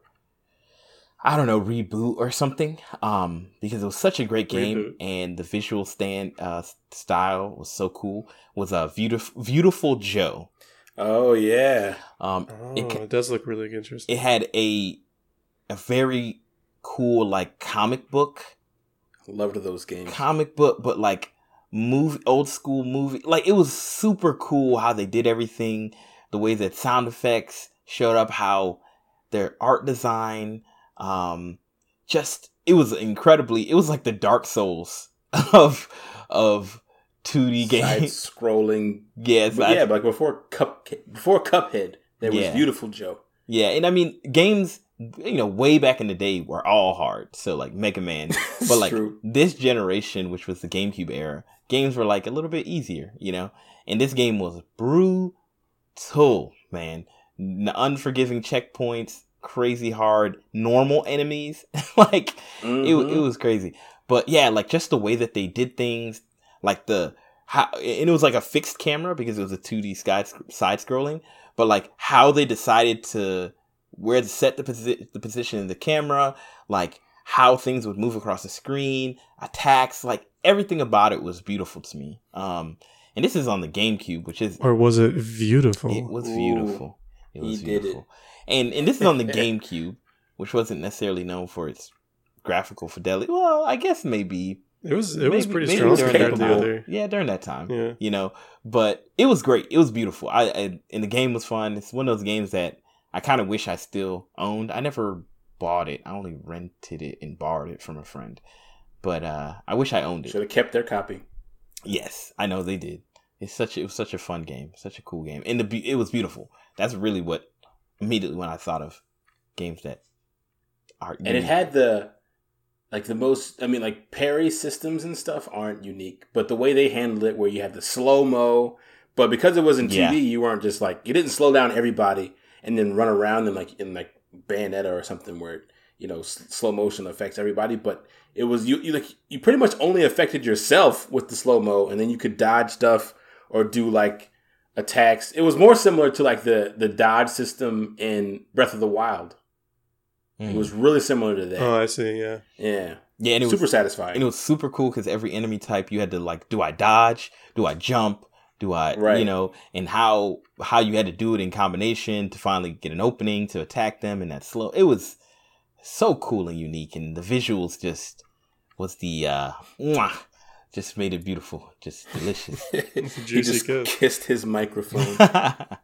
I don't know reboot or something. Um, because it was such a great game Reboot. and the visual stand uh style was so cool. Was a uh, beautiful Viewtiful Joe. Oh yeah. Um, Oh, it it does look really interesting. it had a a very cool like comic book Loved those games. comic book, but like movie, old school movie. Like it was super cool how they did everything, the way that sound effects showed up, how their art design, um, just it was incredibly. It was like the Dark Souls of of 2D Side games. scrolling. Yeah, But side- yeah, but like before Cup before Cuphead, there was Yeah. Viewtiful Joe. Yeah, and I mean games, you know, way back in the day were all hard. So like Mega Man, but like true. this generation, which was the GameCube era, games were like a little bit easier, you know. And this game was brutal, man. N- unforgiving checkpoints, crazy hard, normal enemies, like it, Mhm. it was crazy. But yeah, like just the way that they did things, like the how, and it was like a fixed camera because it was a 2D side side scrolling. But like how they decided to where to set the posi- the position in the camera, like how things would move across the screen, attacks, like everything about it was beautiful to me. Um, and this is on the GameCube, which is Or was it beautiful? it was Ooh. beautiful. It He was did it. And and this is on the GameCube, which wasn't necessarily known for its graphical fidelity. Well, I guess maybe It was it was pretty maybe strong during that time. other. Yeah, during that time. Yeah. You know, but it was great. It was beautiful. I, I and the game was fun. It's one of those games that I kind of wish I still owned. I never bought it. I only rented it and borrowed it from a friend. But uh I wish I owned it. Should have kept their copy. Yes, I know they did. It's such it was such a fun game, such a cool game, and the it was beautiful. That's really what immediately when I thought of games that are And it had the like the most I mean like parry systems and stuff aren't unique, but the way they handled it where you had the slow mo, but because it was in 2D, Yeah. you weren't just like you didn't slow down everybody and then run around them like in like Bayonetta or something where it, you know s- slow motion affects everybody, but it was you you like you pretty much only affected yourself with the slow mo, and then you could dodge stuff or do like attacks. It was more similar to like the the dodge system in Breath of the Wild. Mm. It was really similar to that. Oh, I see. Yeah. Yeah, yeah, and it super was super satisfying. and it was super cool because every enemy type you had to like, do I dodge? Do I jump? Do I, Right. you know, and how how you had to do it in combination to finally get an opening to attack them and that slow. It was so cool and unique, and the visuals just was the uh, mwah, just made it beautiful, just delicious. he just kiss. kissed his microphone.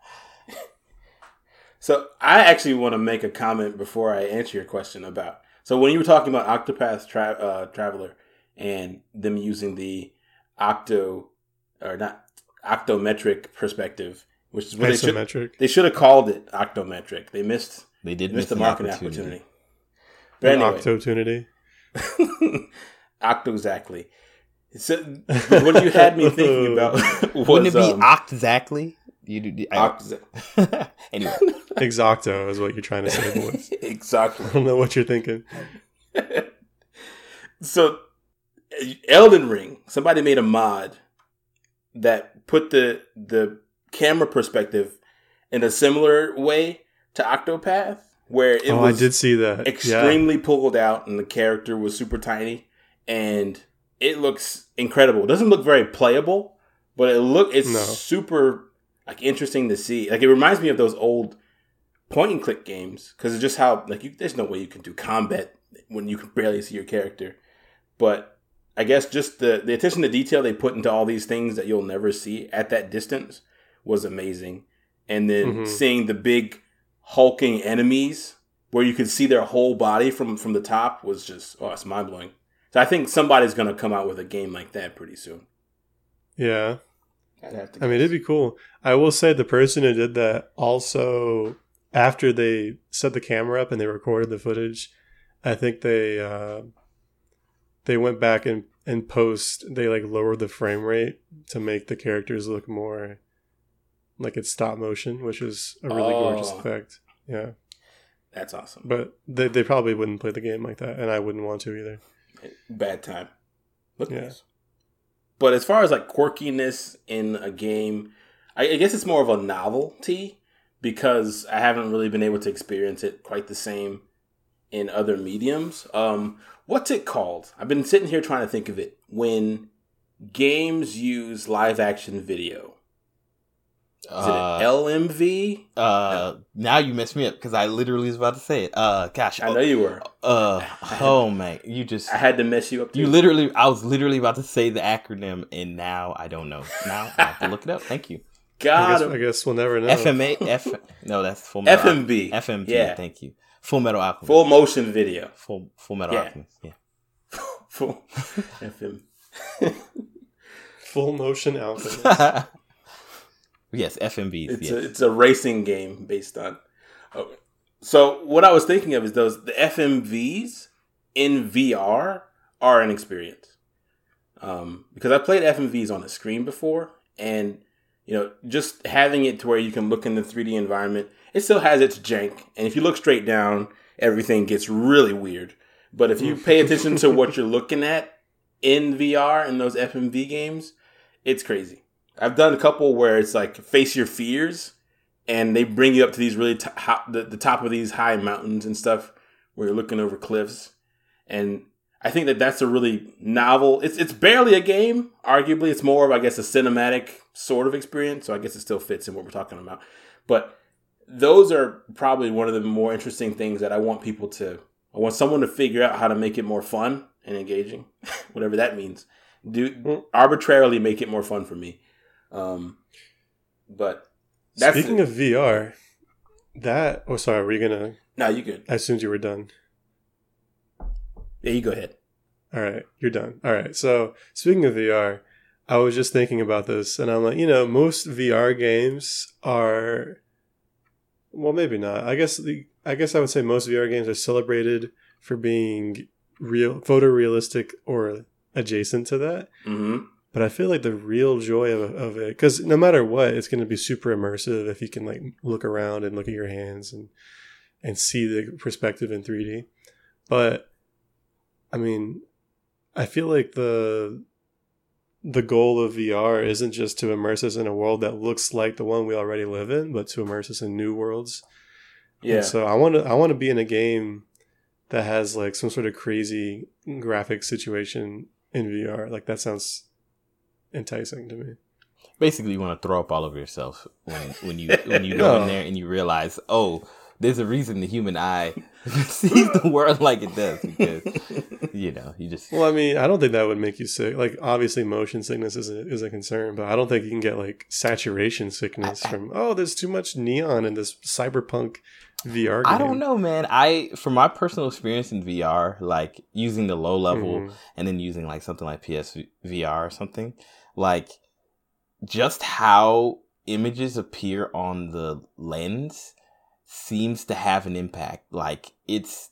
So I actually want to make a comment before I answer your question about. So when you were talking about Octopath tra- uh, Traveler and them using the octo or not octometric perspective, which is what they should they should have called it octometric. They missed They did missed miss the marketing opportunity. opportunity. But An anyway, Octotunity. octo exactly. So, what you had me thinking about was Wouldn't it be um, oct exactly? You do. I, oct- anyway, Exacto is what you're trying to say, boys. exactly. I don't know what you're thinking. so Elden Ring, somebody made a mod that put the the camera perspective in a similar way to Octopath, where it oh, I was did see that. Yeah. extremely pulled out and the character was super tiny and it looks incredible. It doesn't look very playable, but it look it's No. super like interesting to see. Like it reminds me of those old point and click games because it's just how like you, there's no way you can do combat when you can barely see your character. But I guess just the the attention to detail they put into all these things that you'll never see at that distance was amazing. And then Mhm. seeing the big hulking enemies where you could see their whole body from from the top was just oh it's mind blowing. So I think somebody's gonna come out with a game like that pretty soon. Yeah. I'd have to I mean, it'd be cool. I will say the person who did that also, after they set the camera up and they recorded the footage, I think they uh, they went back and and post they like lowered the frame rate to make the characters look more like it's stop motion, which is a really gorgeous Oh. effect. Yeah, that's awesome. but they they probably wouldn't play the game like that, and I wouldn't want to either. Bad time. Look Yeah. nice. But as far as like quirkiness in a game, I, I guess it's more of a novelty because I haven't really been able to experience it quite the same in other mediums. Um, what's it called? I've been sitting here trying to think of it when games use live action video. Is uh, it LMV? uh, now you messed me up because I literally was about to say it. Uh, gosh, I know you were. Uh, oh man, you just I had to mess you up. Too. you literally. I was literally about to say the acronym, and now I don't know. Now I have to look it up. Thank you. God, guess, I guess we'll never know. FMA, F. No, that's Full Metal. FMV. FMV. Yeah. Thank you. Full Metal Alchemist. full motion video. Full Full Metal Yeah. Alchemist. Yeah. Full FM. Full motion alchemy. Yes, FMVs. It's yes. a it's a racing game based on. Okay. So what I was thinking of is those the FMVs in VR are an experience. Um, because I played FMVs on the screen before, and you know, just having it to where you can look in the 3D environment, it still has its jank. And if you look straight down, everything gets really weird. But if you pay attention to what you're looking at in VR in those FMV games, it's crazy. I've done a couple where it's like face your fears, and they bring you up to these really t- the, the top of these high mountains and stuff where you're looking over cliffs, and I think that that's a really novel. It's it's barely a game. Arguably, it's more of I guess a cinematic sort of experience. So I guess it still fits in what we're talking about. But those are probably one of the more interesting things that I want people to. I want someone to figure out how to make it more fun and engaging, whatever that means. Do mm-hmm. arbitrarily make it more fun for me. Um, but that's Speaking of VR, that oh sorry, were you gonna? no, you good. soon as you were done. Yeah, you go ahead. All right, you're done. All right. So speaking of VR, I was just thinking about this, and I'm like, you know, most VR games are, well, maybe not. I guess the I guess I would say most VR games are celebrated for being real, photorealistic, or adjacent to that. hmm But I feel like the real joy of, of it, because no matter what, it's going to be super immersive if you can like look around and look at your hands and and see the perspective in 3D. But I mean, I feel like the the goal of VR isn't just to immerse us in a world that looks like the one we already live in, but to immerse us in new worlds. Yeah. And so I want to I want to be in a game that has like some sort of crazy graphic situation in VR. Like that sounds enticing to me. Basically, you want to throw up all over yourself when when you when you go No. in there and you realize, oh, there's a reason the human eye sees the world like it does because you know you just Well, I mean, I don't think that would make you sick. Like, obviously, motion sickness is a, is a concern, but I don't think you can get like saturation sickness from oh, there's too much neon in this cyberpunk VR. Game. I don't know, man. I from my personal experience in VR, like using the low level Mhm. and then using like something like PSVR or something, like just how images appear on the lens seems to have an impact. Like it's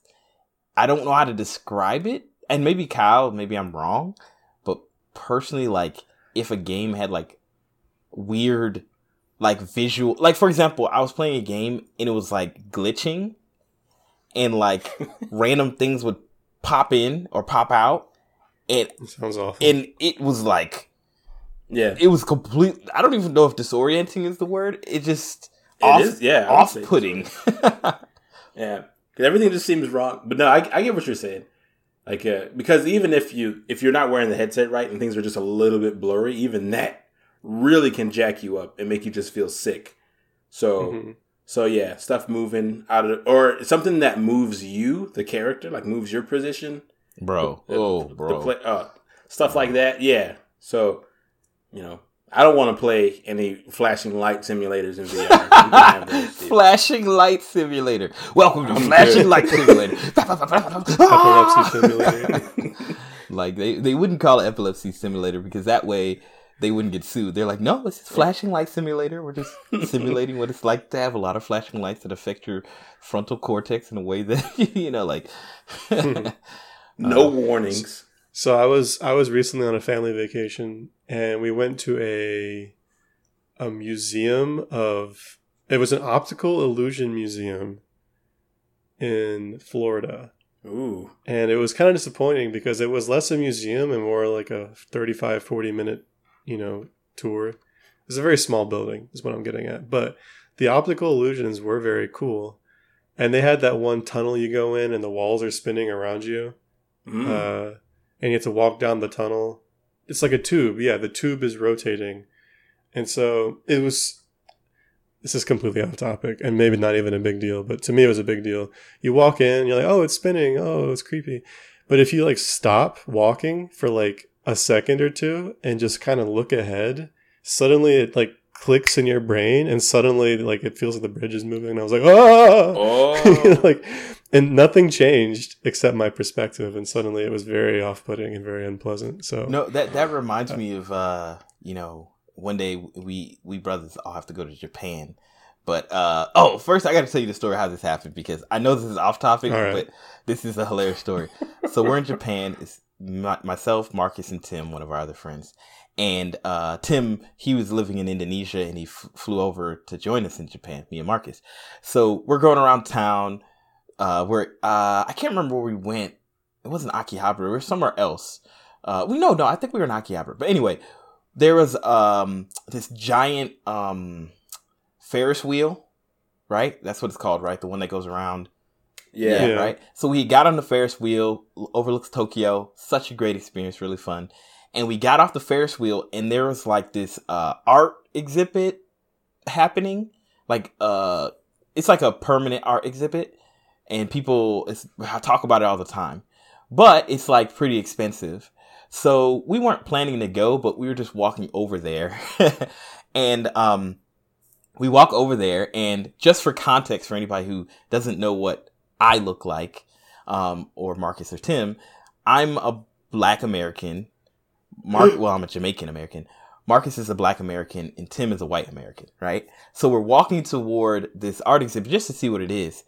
I don't know how to describe it. And maybe Kyle, maybe I'm wrong, but personally like if a game had like weird like visual like for example, I was playing a game and it was like glitching and like random things would pop in or pop out and It sounds awful. and it was like Yeah, it was complete I don't even know if disorienting is the word. It just It off, is, yeah, I off-putting. yeah. 'Cause everything just seems wrong. But no, I, I get what you're saying. Like, uh, because even if you if you're not wearing the headset right and things are just a little bit blurry, even that really can jack you up and make you just feel sick. So. Mhm. So yeah, stuff moving out of or something that moves you, the character, like moves your position. bro. The- Oh, the bro. play- uh, stuff like that. Yeah. So, you know, I don't want to play any flashing light simulators in VR. You can have those, Flashing light simulator. Welcome to I'm flashing good. light simulator. Epilepsy simulator. like they, they wouldn't call it epilepsy simulator because that way they wouldn't get sued. They're like, no, it's just flashing light simulator. We're just simulating what it's like to have a lot of flashing lights that affect your frontal cortex in a way that you know, like. no warnings. So I was I was recently on a family vacation and we went to a a museum of it was an optical illusion museum in Florida. Ooh. And it was kind of disappointing because it was less a museum and more like a 35 40 minute, you know, tour. It's a very small building is what I'm getting at, but the optical illusions were very cool. And they had that one tunnel you go in and the walls are spinning around you Mm. uh, and you have to walk down the tunnel. It's like a tube. Yeah, the tube is rotating, and so it was. This is completely off topic, and maybe not even a big deal, but to me it was a big deal. You walk in, you're like, "Oh, it's spinning. Oh, it's creepy," but if you like stop walking for like a second or two and just kind of look ahead, suddenly it like clicks in your brain, and suddenly like it feels like the bridge is moving. And I was like, "Oh!" oh. like and nothing changed except my perspective and suddenly it was very off-putting and very unpleasant so No, that that reminds me of uh, you know, one day we we brothers all have to go to Japan. But uh oh, first I got to tell you the story how this happened because I know this is off topic, right. but this is a hilarious story. so we're in Japan. It's my, myself, Marcus, and Tim, one of our other friends. And uh, Tim, he was living in Indonesia, and he f- flew over to join us in Japan. Me and Marcus. So we're going around town. Uh, where uh, I can't remember where we went. It wasn't Akihabara. We were somewhere else. Uh, we no, no. I think we were in Akihabara. But anyway, there was um this giant um Ferris wheel, right? That's what it's called, right? The one that goes around. yeah. Yeah. right. So we got on the Ferris wheel, overlooks Tokyo. Such a great experience, really fun. And we got off the Ferris wheel, and there was like this uh, art exhibit happening. Like uh, it's like a permanent art exhibit, and people talk about it all the time. But it's like pretty expensive. So we weren't planning to go, but we were just walking over there. and um we walk over there and just for context for anybody who doesn't know what I look like, um, or Marcus or Tim, I'm a black American. Mark well, I'm a Jamaican American. Marcus is a black American and Tim is a white American, right? So we're walking toward this art exhibit just to see what it is.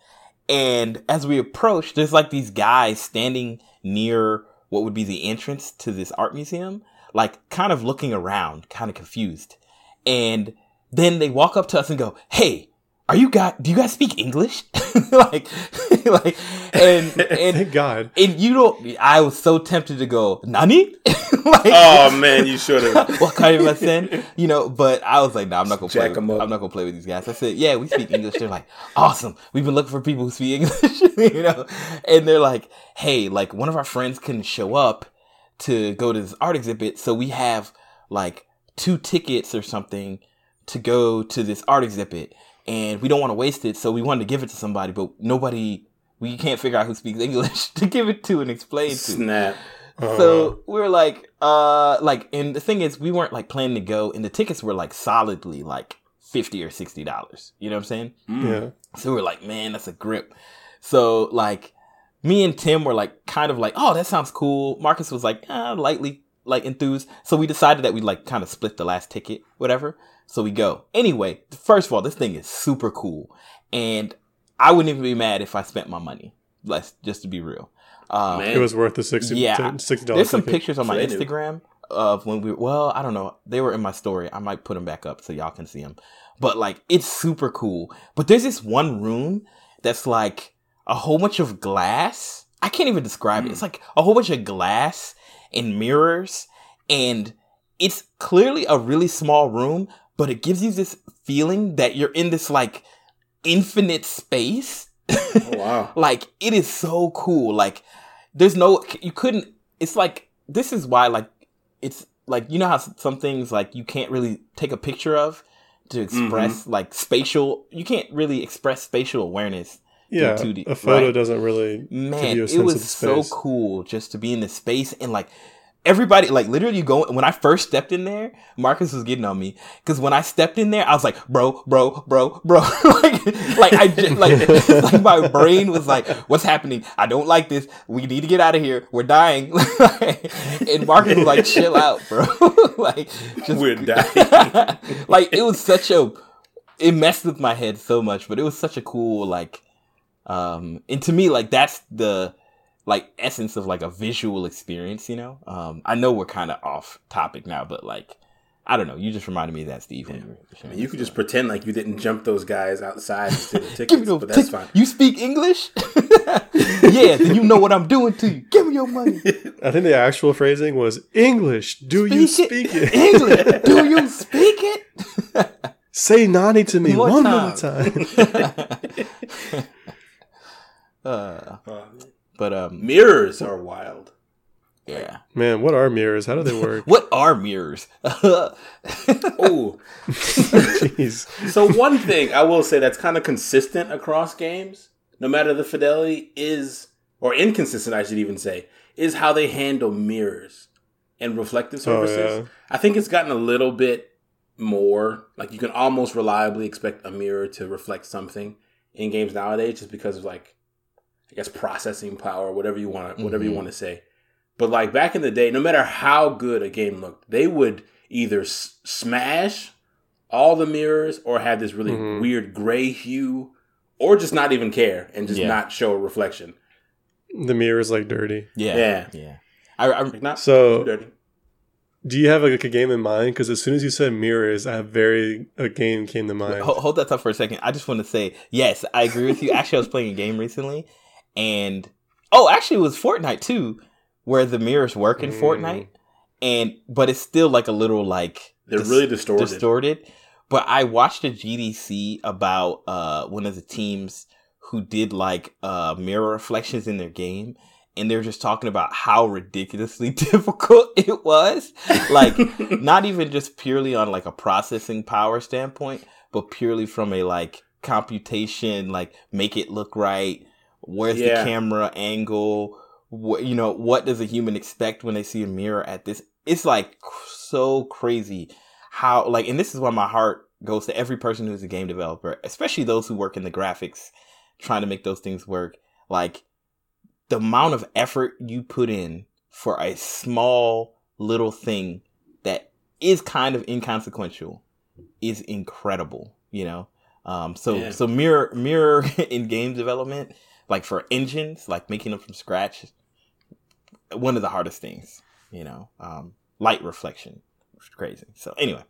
And as we approach, there's like these guys standing near what would be the entrance to this art museum, like kind of looking around, kind of confused. And then they walk up to us and go, "Hey, are you guys? Do you guys speak English?" like, like, and and thank god and you don't. I was so tempted to go, "Nani?" like, Oh man, you should have. what kind of a sin? You know, but I was like, nah, I'm not gonna play. Jack With, 'em up. I'm not gonna play with these guys. I said, yeah, we speak English. They're like, awesome. We've been looking for people who speak English, you know. And they're like, hey, like one of our friends couldn't show up to go to this art exhibit, so we have like two tickets or something to go to this art exhibit and we don't want to waste it, so we wanted to give it to somebody, but nobody, we can't figure out who speaks English to give it to and explain to. Snap. So we were like, uh, like, and the thing is, we weren't like planning to go, and the tickets were like solidly like fifty or sixty dollars. You know what I'm saying? Mm. Yeah. So we are like, man, that's a grip. So like, me and Tim were like, kind of like, oh, that sounds cool. Marcus was like, uh, lightly like enthused. So we decided that we like kind of split the last ticket, whatever. So we go. Anyway, first of all, this thing is super cool, and I wouldn't even be mad if I spent my money. Let's just to be real. Um, It was worth the sixty. Yeah. sixty dollars. there's some pictures on my So. Instagram of when we well, I don't know. They were in my story. I might put them back up so y'all can see them. But like it's super cool. But there's this one room that's like a whole bunch of glass. I can't even describe it. It's like a whole bunch of glass and mirrors and it's clearly a really small room, but it gives you this feeling that you're in this like infinite space. Oh, wow. like it is so cool like there's no you couldn't it's like this is why like it's like you know how some things like you can't really take a picture of to express Mm-hmm. like spatial you can't really express spatial awareness Yeah, 2D, a photo right? doesn't really man give you a it sense was of the so cool just to be in the space and like everybody like literally you go when i first stepped in there marcus was getting on me. Because when i stepped in there i was like bro bro bro bro. Like like i just, like, like my brain was like what's happening? I don't like this. We need to get out of here. We're dying. And marcus was like chill out bro. Like just We're dying. like it was such a it messed with my head so much but it was such a cool like um and to me like that's the like essence of like a visual experience you know um i know we're kind of off topic now but like i don't know you just reminded me of that steve when you were sharing You could just pretend like you didn't jump those guys outside and steal the Give tickets, those but that's tick- fine. You speak English? yeah, then you know what I'm doing to you. Give me your money. I think the actual phrasing was English. Do you speak it? English? Do you speak it? Say Nani to me One one, time. more time. uh, Uh, but um, mirrors are wild. yeah. Man, what are mirrors? How do they work? What are mirrors? Oh, Jeez. so one thing I will say that's kind of consistent across games, no matter the fidelity, is or inconsistent, I should even say, is how they handle mirrors and reflective Oh, surfaces. yeah. I think it's gotten a little bit more like you can almost reliably expect a mirror to reflect something in games nowadays, just because of like I guess processing power, whatever you want, whatever you Mhm. want to say. But like back in the day, no matter how good a game looked, they would either s- smash all the mirrors or have this really Mhm. weird gray hue, or just not even care and just Yeah. not show a reflection. The mirror is like dirty. yeah, Yeah. yeah. I, I Like not So- dirty. Do you have like a game in mind? Because as soon as you said mirrors, I have very a game came to mind. Hold, hold that thought for a second. I just want to say, yes, I agree with you. Actually, I was playing a game recently, and oh, actually, it was Fortnite too, where the mirrors work in Mm. Fortnite, and but it's still like a little like They're dis- really distorted. distorted. But I watched a GDC about uh one of the teams who did like uh mirror reflections in their game. And they're just talking about how ridiculously difficult it was. Like, not even just purely on like a processing power standpoint, but purely from a like computation, like make it look right. Where's Yeah. the camera angle? What you know? What does a human expect when they see a mirror at this? It's like so crazy how like, and this is why my heart goes to every person who's a game developer, especially those who work in the graphics, trying to make those things work. Like the amount of effort you put in for a small little thing that is kind of inconsequential is incredible you know um so Yeah. so mirror mirror in game development like for engines like making them from scratch one of the hardest things you know um light reflection which is crazy so anyway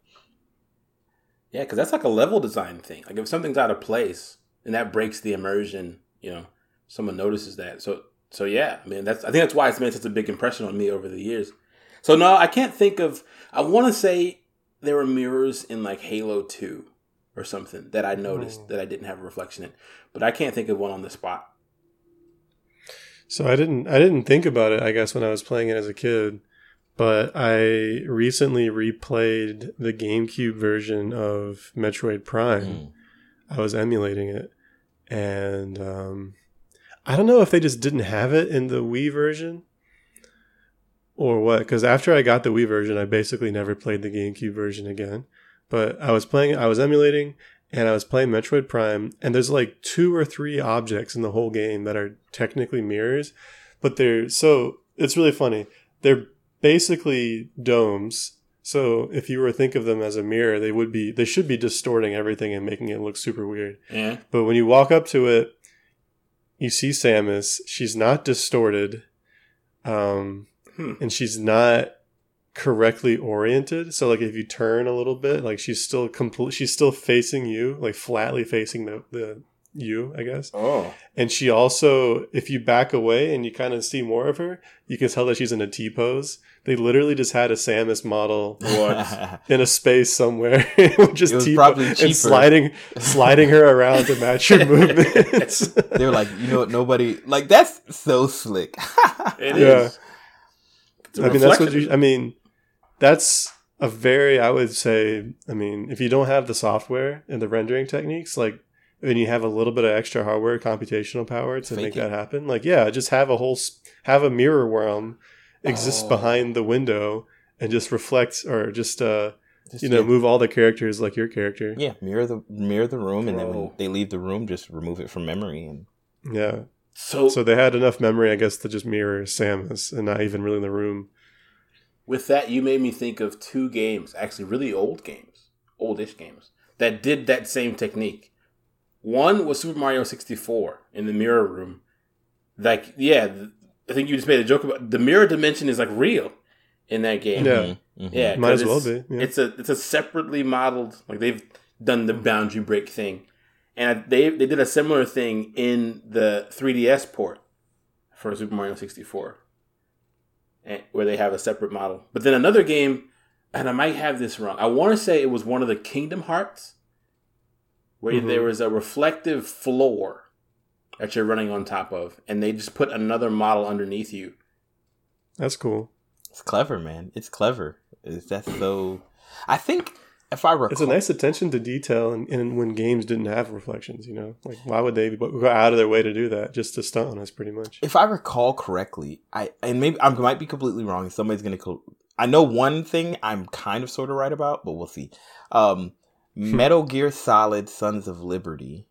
Yeah, because that's like a level design thing. Like if something's out of place and that breaks the immersion, you know, someone notices that. So so yeah, I mean that's I think that's why it's made such a big impression on me over the years. So no, I can't think of. I want to say there were mirrors in like Halo Two or something that I noticed Oh. that I didn't have a reflection in, but I can't think of one on the spot. So I didn't I didn't think about it, I guess, when I was playing it as a kid. but I recently replayed the GameCube version of Metroid Prime. Mm. I was emulating it, and um, I don't know if they just didn't have it in the Wii version or what. Because after I got the Wii version, I basically never played the GameCube version again. But I was playing, I was emulating, and I was playing Metroid Prime, and there's like two or three objects in the whole game that are technically mirrors, but they're so it's really funny. They're basically domes. So if you were to think of them as a mirror, they would be they should be distorting everything and making it look super weird. Yeah. But when you walk up to it, you see Samus. She's not distorted, um, Hmm. and she's not correctly oriented. So like if you turn a little bit, like she's still complete. She's still facing you, like flatly facing the the you, I guess. Oh. And she also, if you back away and you kind of see more of her, you can tell that she's in a T pose. They literally just had a Samus model in a space somewhere, just T probably and sliding, sliding her around to match your movements. they were like, you know what? Nobody like that's so slick. It Yeah. is. It's a I mean, that's what you. I mean, that's a very. I would say. I mean, if you don't have the software and the rendering techniques, like, and you have a little bit of extra hardware, computational power to Fake make it. that happen, like, yeah, just have a whole, have a mirror realm exist Oh. behind the window and just reflect or just, uh, Just, you know, yeah, move all the characters like your character. yeah, mirror the mirror the room, and then when they leave the room, just remove it from memory. And Yeah. So, So they had enough memory, I guess, to just mirror Samus and not even really in the room. With that, you made me think of two games, actually really old games, oldish games, that did that same technique. One was Super Mario 64 in the mirror room. Like, yeah, I think you just made a joke about the mirror dimension is like real in that game. Yeah. Mhm, mhm. Yeah, Might 'cause as well it's- be, yeah. It's a it's a separately modeled like they've done the boundary break thing, and they they did a similar thing in the 3DS port for Super Mario 64, and, where they have a separate model. But then another game, and I might have this wrong. I want to say it was one of the Kingdom Hearts, where Mhm. there was a reflective floor that you're running on top of, and they just put another model underneath you. That's cool. It's clever, man. It's clever. It's that's so. I think if I recall, It's a nice attention to detail, and, and when games didn't have reflections, you know, like why would they go out of their way to do that just to stunt on us, pretty much? if I recall correctly, I and maybe I might be completely wrong. Somebody's gonna. Co- I know one thing I'm kind of sort of right about, but we'll see. Um, Metal Gear Solid: Sons of Liberty.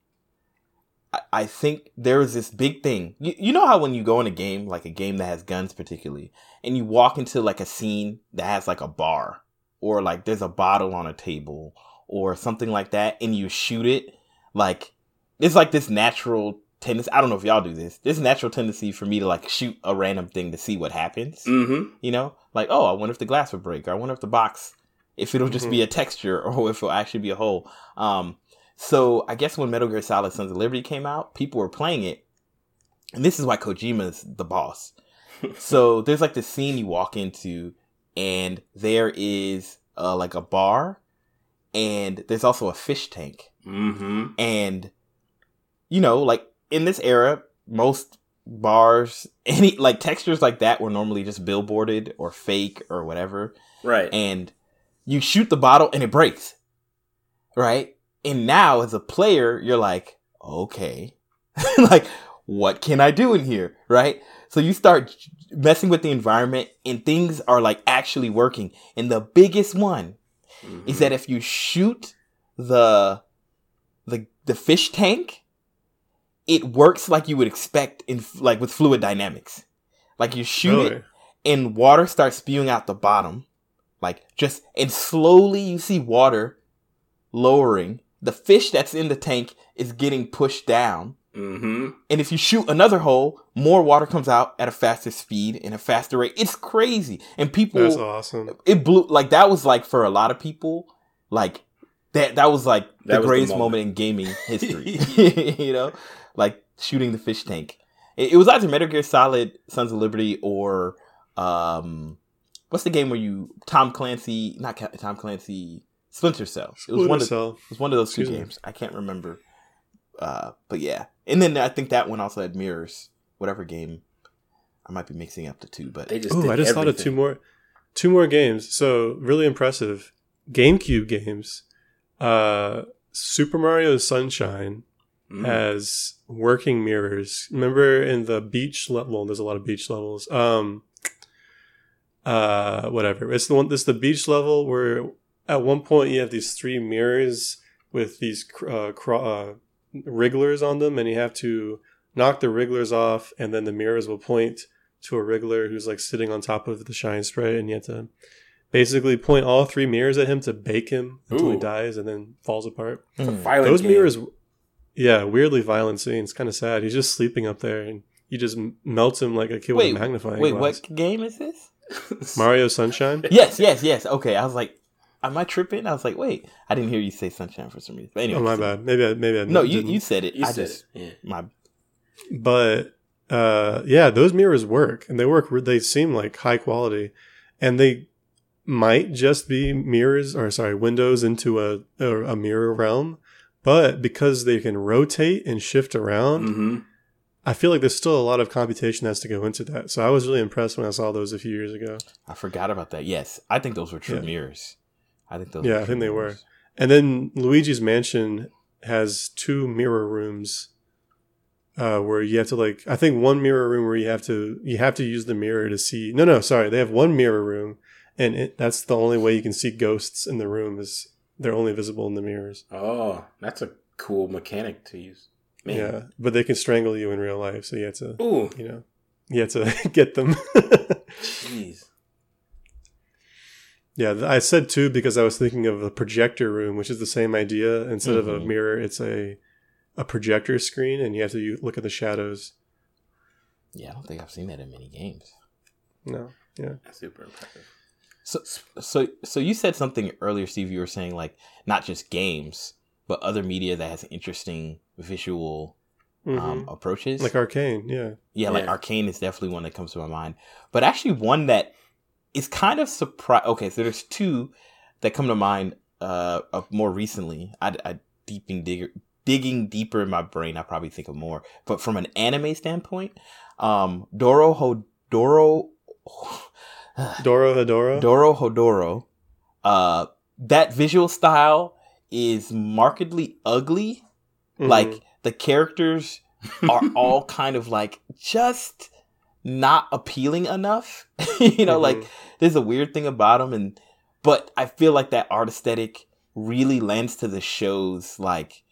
I, I think there was this big thing. You, you know how when you go in a game, like a game that has guns, particularly, and you walk into like a scene that has like a bar or like there's a bottle on a table or something like that, and you shoot it, like it's like this natural tendency. I don't know if y'all do this. this natural tendency for me to like shoot a random thing to see what happens. Mm-hmm. You know, like oh, I wonder if the glass will break, or I wonder if the box, if it'll just be a texture, or if it'll actually be a hole. Um, so I guess when Metal Gear Solid: Sons of Liberty came out, people were playing it, and this is why Kojima's the boss. so there's like this scene you walk into, and there is uh, like a bar, and there's also a fish tank, Mm-hmm. and you know, like in this era, most bars, any like textures like that were normally just billboarded or fake or whatever. Right. And you shoot the bottle and it breaks. Right? And now as a player, you're like, okay, like, what can I do in here? Right? So you start messing with the environment and things are like actually working. And the biggest one Mhm. is that if you shoot the the the fish tank, it works like you would expect in like with fluid dynamics. Like you shoot Really? it and water starts spewing out the bottom, like just and slowly you see water lowering. The fish that's in the tank is getting pushed down. Mm-hmm. And if you shoot another hole, more water comes out at a faster speed and a faster rate. It's crazy. And people That's awesome. it blew like that was like for a lot of people like that that was like That the was the greatest moment. moment. in gaming history you know like shooting the fish tank it, it was either metal gear solid sons of liberty or um what's the game where you tom clancy not tom clancy splinter cell it was one Splinter of Cell. it was one of those two Excuse me. games i can't remember uh but yeah and then i think that one also had mirrors whatever game i might be mixing up the two but They just Oh, I just thought of two more, two more games. So really impressive. GameCube games. Uh, Super Mario Sunshine Mm. has working mirrors. Remember in the beach level, there's a lot of beach levels. Um, uh, whatever. It's the one. This is the beach level where at one point you have these three mirrors with these uh, cro- uh, wrigglers on them, and you have to knock the wrigglers off, and then the mirrors will point to a wriggler who's like sitting on top of the shine sprite, and you have to basically point all three mirrors at him to bake him until he dies and then falls apart. It's a Mm. violent Those game. mirrors, yeah, weirdly violent scenes. Kind of sad. He's just sleeping up there, and you just m- melts him like a kid Wait, with a magnifying wait, glass. what game is this? Mario Sunshine. Yes, yes, yes. Okay, I was like, am I tripping? I was like, wait, I didn't hear you say sunshine for some reason. But anyway, Oh my bad. Maybe I maybe I No, you didn't. you said it. You I said just it. my but uh yeah those mirrors work and they work they seem like high quality and they might just be mirrors or sorry windows into a a, a mirror realm but because they can rotate and shift around hmm i feel like there's still a lot of computation has to go into that so i was really impressed when i saw those a few years ago I forgot about that. Yes, I think those were true Yeah. mirrors. I think those. Yeah, were I think they were. and then luigi's mansion has two mirror rooms uh, where you have to like I think one mirror room where you have to you have to use the mirror to see no no sorry they have one mirror room and it, that's the only way you can see ghosts in the room is they're only visible in the mirrors Oh, that's a cool mechanic to use. Man. yeah but they can strangle you in real life so you have to Ooh, you know you have to get them jeez. Yeah I said two because I was thinking of a projector room which is the same idea instead of a Mhm. mirror it's a a projector screen and you have to look at the shadows Yeah, I don't think I've seen that in many games. no yeah That's super impressive. So, so, so you said something earlier, Steve. You were saying like not just games, but other media that has interesting visual Mhm. um, approaches. like arcane yeah yeah, like Yeah. Arcane is definitely one that comes to my mind. But actually, one that is kind of surprise. Okay, so there's two that come to mind uh, of more recently. I, I deeping digger, digging deeper in my brain, I probably think of more. But from an anime standpoint, um, Doro Hodoro. Doro Hedoro Doro Hodoro, uh, that visual style is markedly ugly. Mhm. Like the characters are all kind of like just not appealing enough. you know, like Mhm. there's a weird thing about them, and but I feel like that art aesthetic really lends to the show's like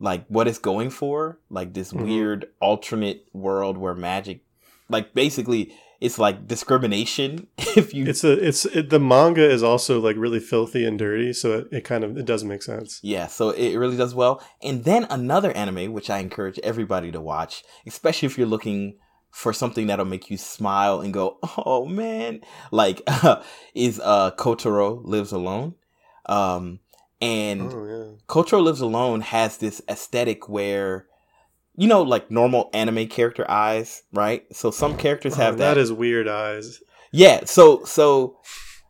like what it's going for, like this Mhm. weird alternate world where magic, like basically it's like discrimination. if you It's a it's it, the manga is also like really filthy and dirty, so it, it kind of it does make sense. Yeah, so it really does well. And then another anime, which I encourage everybody to watch, especially if you're looking for something that'll make you smile and go, "Oh man!" Like, is uh Kotaro Lives Alone, um, and Oh yeah, Kotaro Lives Alone has this aesthetic where, you know, like normal anime character eyes, right? So some characters have Oh, that. that is weird eyes. Yeah, so so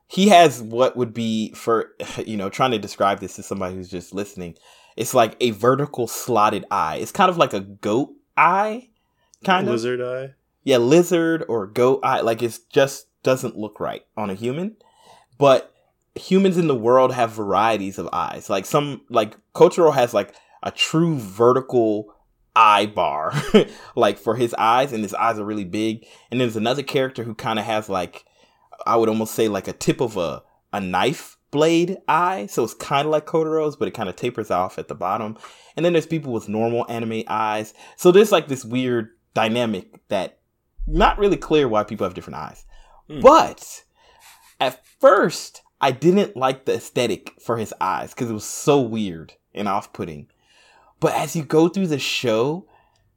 he has what would be for you know trying to describe this to somebody who's just listening. It's like a vertical slotted eye. It's kind of like a goat eye, kind of. lizard eye. Yeah, lizard or goat eye. Like it just doesn't look right on a human. But humans in the world have varieties of eyes. Like some like Kotaro has like a true vertical eye bar like for his eyes and his eyes are really big and there's another character who kind of has like i would almost say like a tip of a, a knife blade eye so it's kind of like kotaro's but it kind of tapers off at the bottom and then there's people with normal anime eyes so there's like this weird dynamic that not really clear why people have different eyes Hmm. but at first i didn't like the aesthetic for his eyes because it was so weird and off-putting but as you go through the show,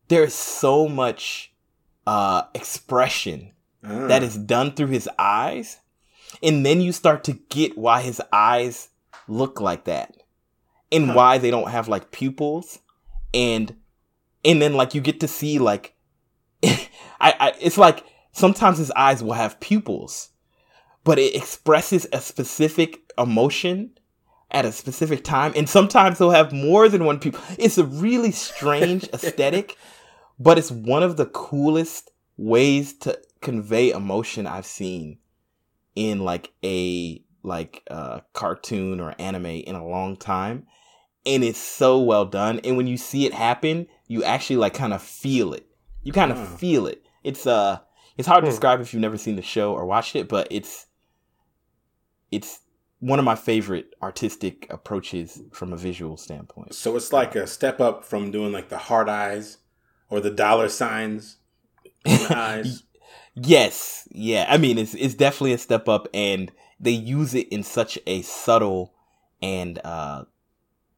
there's so much uh, expression Ah. that is done through his eyes. And then you start to get why his eyes look like that and Huh. why they don't have like pupils. And and then like you get to see like I, I it's like sometimes his eyes will have pupils, but it expresses a specific emotion at a specific time, and sometimes they'll have more than one pupil. It's a really strange aesthetic, but it's one of the coolest ways to convey emotion I've seen in like a like uh cartoon or anime in a long time and it's so well done and when you see it happen you actually like kind of feel it you kind of Hmm. feel it it's uh it's hard to Hmm. describe if you've never seen the show or watched it but it's it's one of my favorite artistic approaches from a visual standpoint So it's like a step up from doing like the hard eyes or the dollar signs in the eyes. Yes, yeah. I mean, it's it's definitely a step up, and they use it in such a subtle and uh,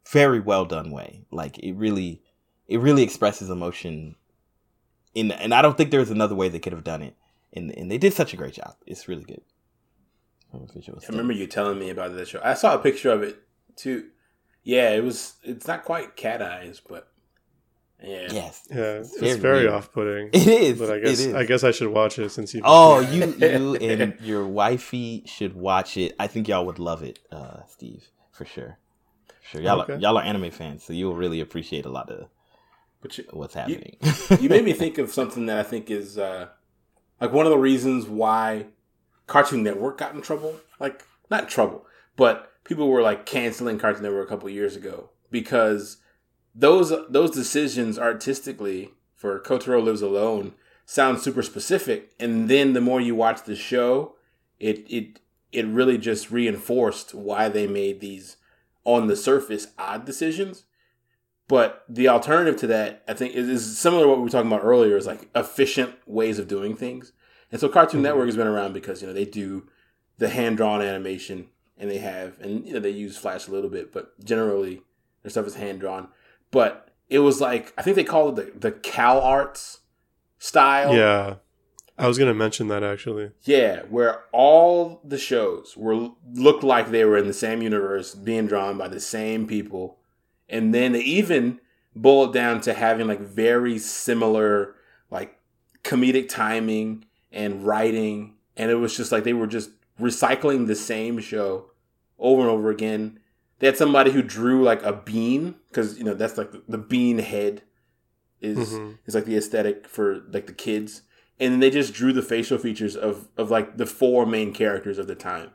very well done way. Like it really, it really expresses emotion. In and I don't think there's another way they could have done it, and and they did such a great job. It's really good. Visual I remember you telling me about that show. I saw a picture of it too. Yeah, it was. It's not quite cat eyes, but yeah. Yes, Yeah, it's very very, weird. off-putting. it is. But I guess. I guess I should watch it since you. Oh, you you and your wifey should watch it. I think y'all would love it, uh, Steve, for sure. For sure, y'all are, y'all are anime fans, so you'll really appreciate a lot of But you, what's happening. you made me think of something that I think is uh, like one of the reasons why Cartoon Network got in trouble. Like not trouble, but people were like canceling Cartoon Network a couple years ago because those those decisions artistically for Kotaro Lives Alone sound super specific, and then the more you watch the show, it it it really just reinforced why they made these on the surface odd decisions. But the alternative to that, I think, is, is similar to what we were talking about earlier, is like efficient ways of doing things. And so Cartoon Mhm. Network has been around because, you know, they do the hand drawn animation and they have, and, you know, they use Flash a little bit, but generally their stuff is hand drawn. But it was like, I think they called it the, the Cal Arts style. Yeah, I was gonna mention that actually. Yeah, where all the shows were looked like they were in the same universe, being drawn by the same people, and then they even boiled down to having like very similar like comedic timing and writing, and it was just like they were just recycling the same show over and over again. They had somebody who drew like a bean because you know that's like the, the bean head is Mhm. is like the aesthetic for like the kids and then they just drew the facial features of of like the four main characters of the time.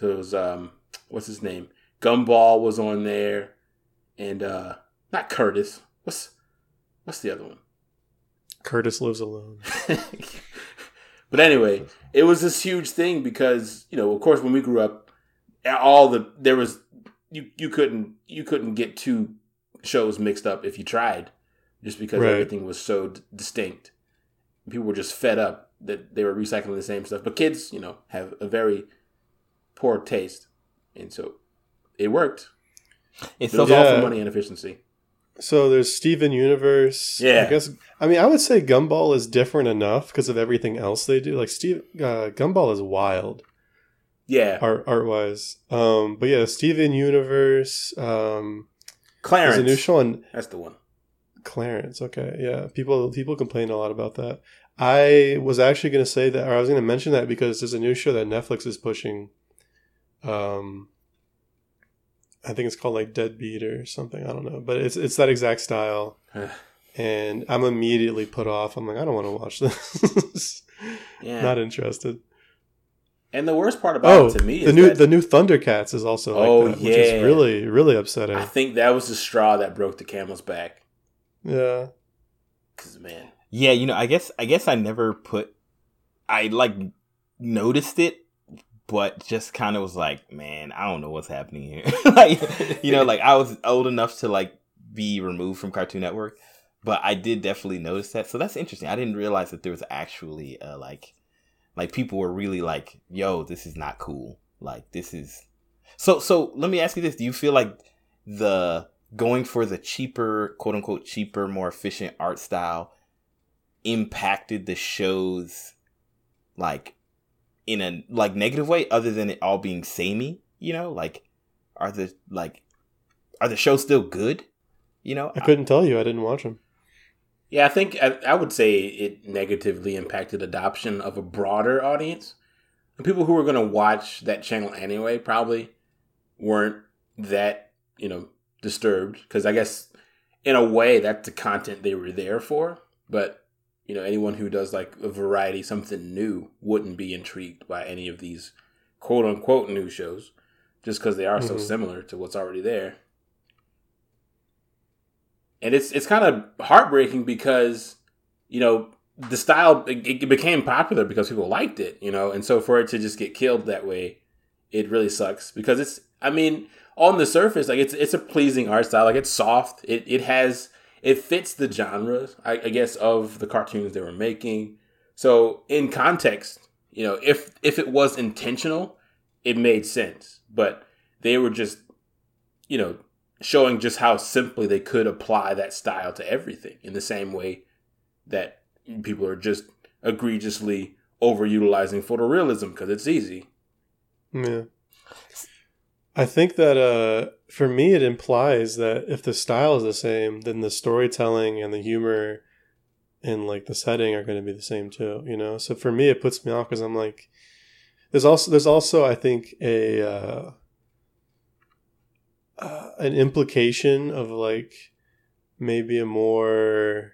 So it was um what's his name? Gumball was on there and uh not Curtis. What's what's the other one? Curtis lives alone. but anyway, it was this huge thing because, you know, of course when we grew up all the there was you you couldn't you couldn't get two shows mixed up if you tried just because Right. everything was so d- distinct. People were just fed up that they were recycling the same stuff. But kids, you know, have a very poor taste. And so it worked. It's It so was all for money and efficiency. So there's Steven Universe. Yeah. I guess. I mean, I would say Gumball is different enough because of everything else they do. Like Steve, uh, Gumball is wild Yeah. art art wise. Um, but yeah, Steven Universe. Um, Clarence. there's a new show on That's the one. Clarence. Okay, yeah. People people complain a lot about that. I was actually going to say that, or I was going to mention that because there's a new show that Netflix is pushing. Um, I think it's called like Deadbeat or something. I don't know, but it's it's that exact style, and I'm immediately put off. I'm like, I don't want to watch this. yeah. Not interested. and the worst part about Oh, it to me the new that the new Thundercats is also like Oh, that, which is yeah. really really upsetting. I think that was the straw that broke the camel's back. Yeah. Because, man. Yeah, you know, I guess I guess I never put I like noticed it, but just kind of was like, man, I don't know what's happening here. like, you know, like I was old enough to like be removed from Cartoon Network, but I did definitely notice that. So that's interesting. I didn't realize that there was actually uh, like like people were really like, yo, this is not cool. Like this is So so let me ask you this, do you feel like the going for the cheaper, quote unquote cheaper, more efficient art style impacted the show's like in a like negative way other than it all being samey you know like are the like are the shows still good you know I couldn't tell you. I didn't watch them. Yeah, I think I, I would say it negatively impacted adoption of a broader audience. And people who were going to watch that channel anyway probably weren't that, you know, disturbed because I guess in a way that's the content they were there for. But you know anyone who does like a variety, something new, wouldn't be intrigued by any of these quote unquote new shows, just because they are so Mhm. similar to what's already there. And it's it's kind of heartbreaking because you know the style it, it became popular because people liked it, you know, and so for it to just get killed that way, it really sucks because it's I mean on the surface like it's it's a pleasing art style like it's soft it it has it fits the genre I, I guess of the cartoons they were making. So in context you know if if it was intentional it made sense. But they were just you know showing just how simply they could apply that style to everything in the same way that people are just egregiously overutilizing photorealism because it's easy. Yeah. I think that uh, for me, it implies that if the style is the same, then the storytelling and the humor and like the setting are going to be the same too. You know, so for me, it puts me off because I'm like, there's also there's also I think a uh, uh, an implication of like maybe a more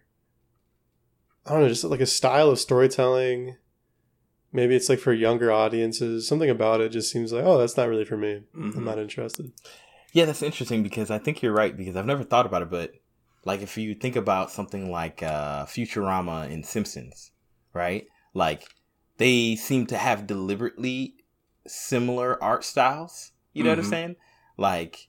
I don't know, just like a style of storytelling maybe it's like for younger audiences something about it just seems like oh that's not really for me Mhm. i'm not interested Yeah, that's interesting because I think you're right because I've never thought about it, but like if you think about something like uh, Futurama and Simpsons, right? Like they seem to have deliberately similar art styles. You know what I'm Mhm. saying? Like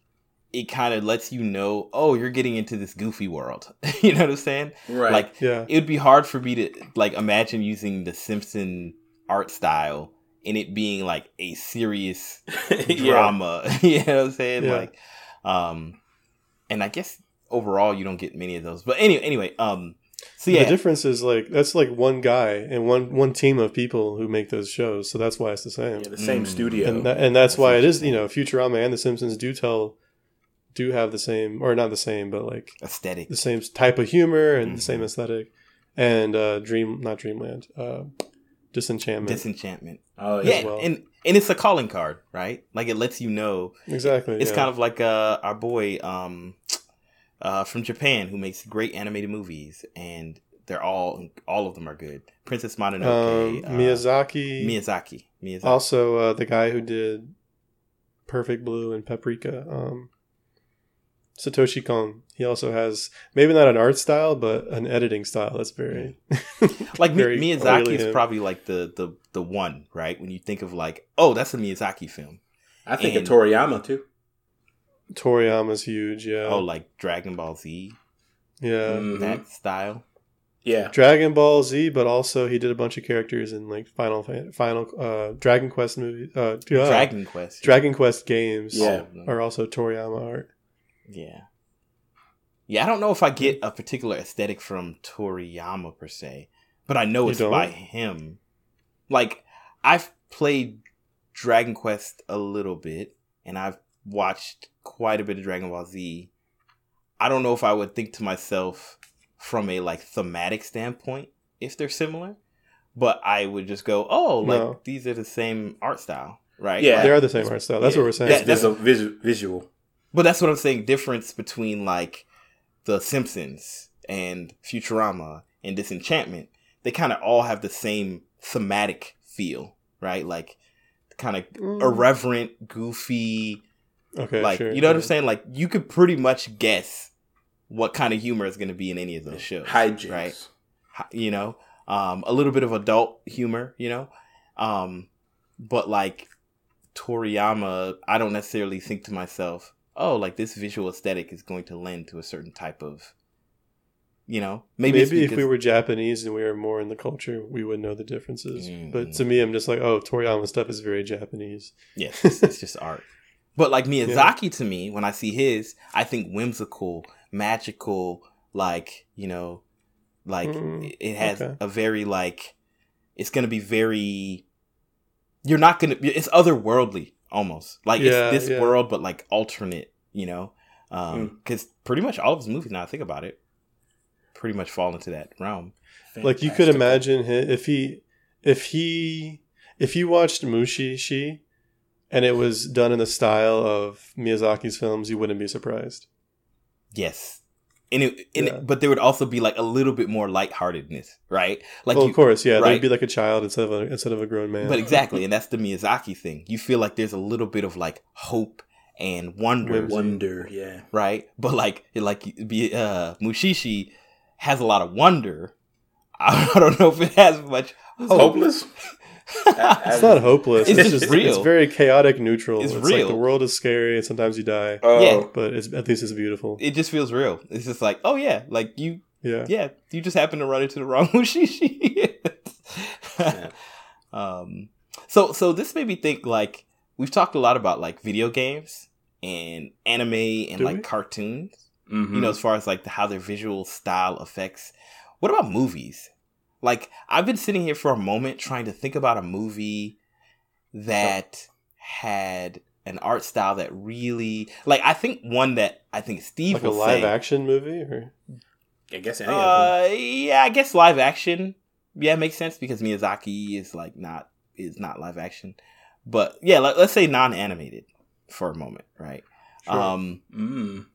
it kind of lets you know, oh, you're getting into this goofy world. you know what I'm saying? right Like yeah it would be hard for me to like imagine using the Simpson art style and it being like a serious yeah drama. you know what I'm saying? Yeah. Like, um, and I guess overall you don't get many of those. But anyway, anyway, um, so yeah, the difference is like that's like one guy and one one team of people who make those shows so that's why it's the same Yeah, the same Mm. studio and that, and that's That's why it is you know futurama and the simpsons do tell do have the same or not the same but like aesthetic. the same type of humor and the same Mhm. aesthetic and uh dream not dreamland uh disenchantment Disenchantment. oh Yeah, well. and and it's a calling card, right? Like it lets you know. exactly It's yeah. kind of like uh, our boy um, uh, from Japan who makes great animated movies, and they're all all of them are good. Princess um, Mononoke, uh, miyazaki Miyazaki, Miyazaki. also uh, the guy who did perfect blue and paprika um satoshi kon he also has maybe not an art style but an editing style that's very like Mi- very Miyazaki is him. probably like the the the one, right? When you think of like, oh, that's a Miyazaki film. I think and- of Toriyama too toriyama's huge yeah Oh, like Dragon Ball Z, yeah Mhm. that style. yeah dragon ball z but also he did a bunch of characters in like final final uh dragon quest movies uh yeah, Dragon Quest. dragon quest games Yeah. All of them. are also toriyama art Yeah. Yeah, I don't know if I get a particular aesthetic from Toriyama per se, but I know it's by him. Like, I've played Dragon Quest a little bit, and I've watched quite a bit of Dragon Ball Z. I don't know if I would think to myself from a like thematic standpoint if they're similar, but I would just go, "Oh, like No. these are the same art style." Right? Yeah. they are the same art style that's Yeah. what we're saying That- there's a visual But that's what I'm saying. Difference between like the Simpsons and Futurama and Disenchantment. They kind of all have the same thematic feel, right? Like kind of Mm. irreverent, goofy. okay like sure, you know what I'm saying? Like you could pretty much guess what kind of humor is going to be in any of those shows, hijinks right? You know, um, a little bit of adult humor, you know, um, but like Toriyama, I don't necessarily think to myself, oh, like this visual aesthetic is going to lend to a certain type of, you know, maybe, Maybe, if we were Japanese and we were more in the culture, we would know the differences. Mm. But to me, I'm just like, oh, Toriyama stuff is very Japanese. Yes, it's, it's just art. But like Miyazaki to me, when I see his, I think whimsical, magical, like, you know, like Mm, it- it has okay. a very like it's gonna be very you're not gonna it's otherworldly almost. Like Yeah, it's this yeah. world but like alternate, you know? Um because pretty much all of his movies now I think about it, pretty much fall into that realm. Like you could imagine if he, if he, if you watched Mushishi, and it was done in the style of Miyazaki's films, you wouldn't be surprised. Yes. And it, and Yeah. it, but there would also be like a little bit more lightheartedness, right? Like well, you, of course, yeah. right. They'd be like a child instead of a, instead of a grown man. but exactly, and that's the Miyazaki thing. You feel like there's a little bit of like hope and wonder, Whimsy. Wonder, yeah. right? But like like be uh Mushishi has a lot of wonder. I don't know if it has much hope. hopeless. it's not hopeless. It's It's, just just real. It's very chaotic, neutral. It's It's, like real. the world is scary, and sometimes you die, Oh, Yeah. but it's, at least it's beautiful. It just feels real. It's just like, oh yeah, like you Yeah. yeah, you just happen to run into the wrong Mushishi. Yeah. um, so so this made me think like we've talked a lot about like video games and anime and Do like we? cartoons. Mhm. You know, as far as like the, how their visual style affects. What about movies? Like I've been sitting here for a moment trying to think about a movie that had an art style that really like I think one that I think Steve Like a will live say, action movie, or I guess any of them. uh, yeah, I guess live action. Yeah, it makes sense because Miyazaki is like not is not live action. But yeah, let, let's say non-animated for a moment, right? Sure. Um, Mm.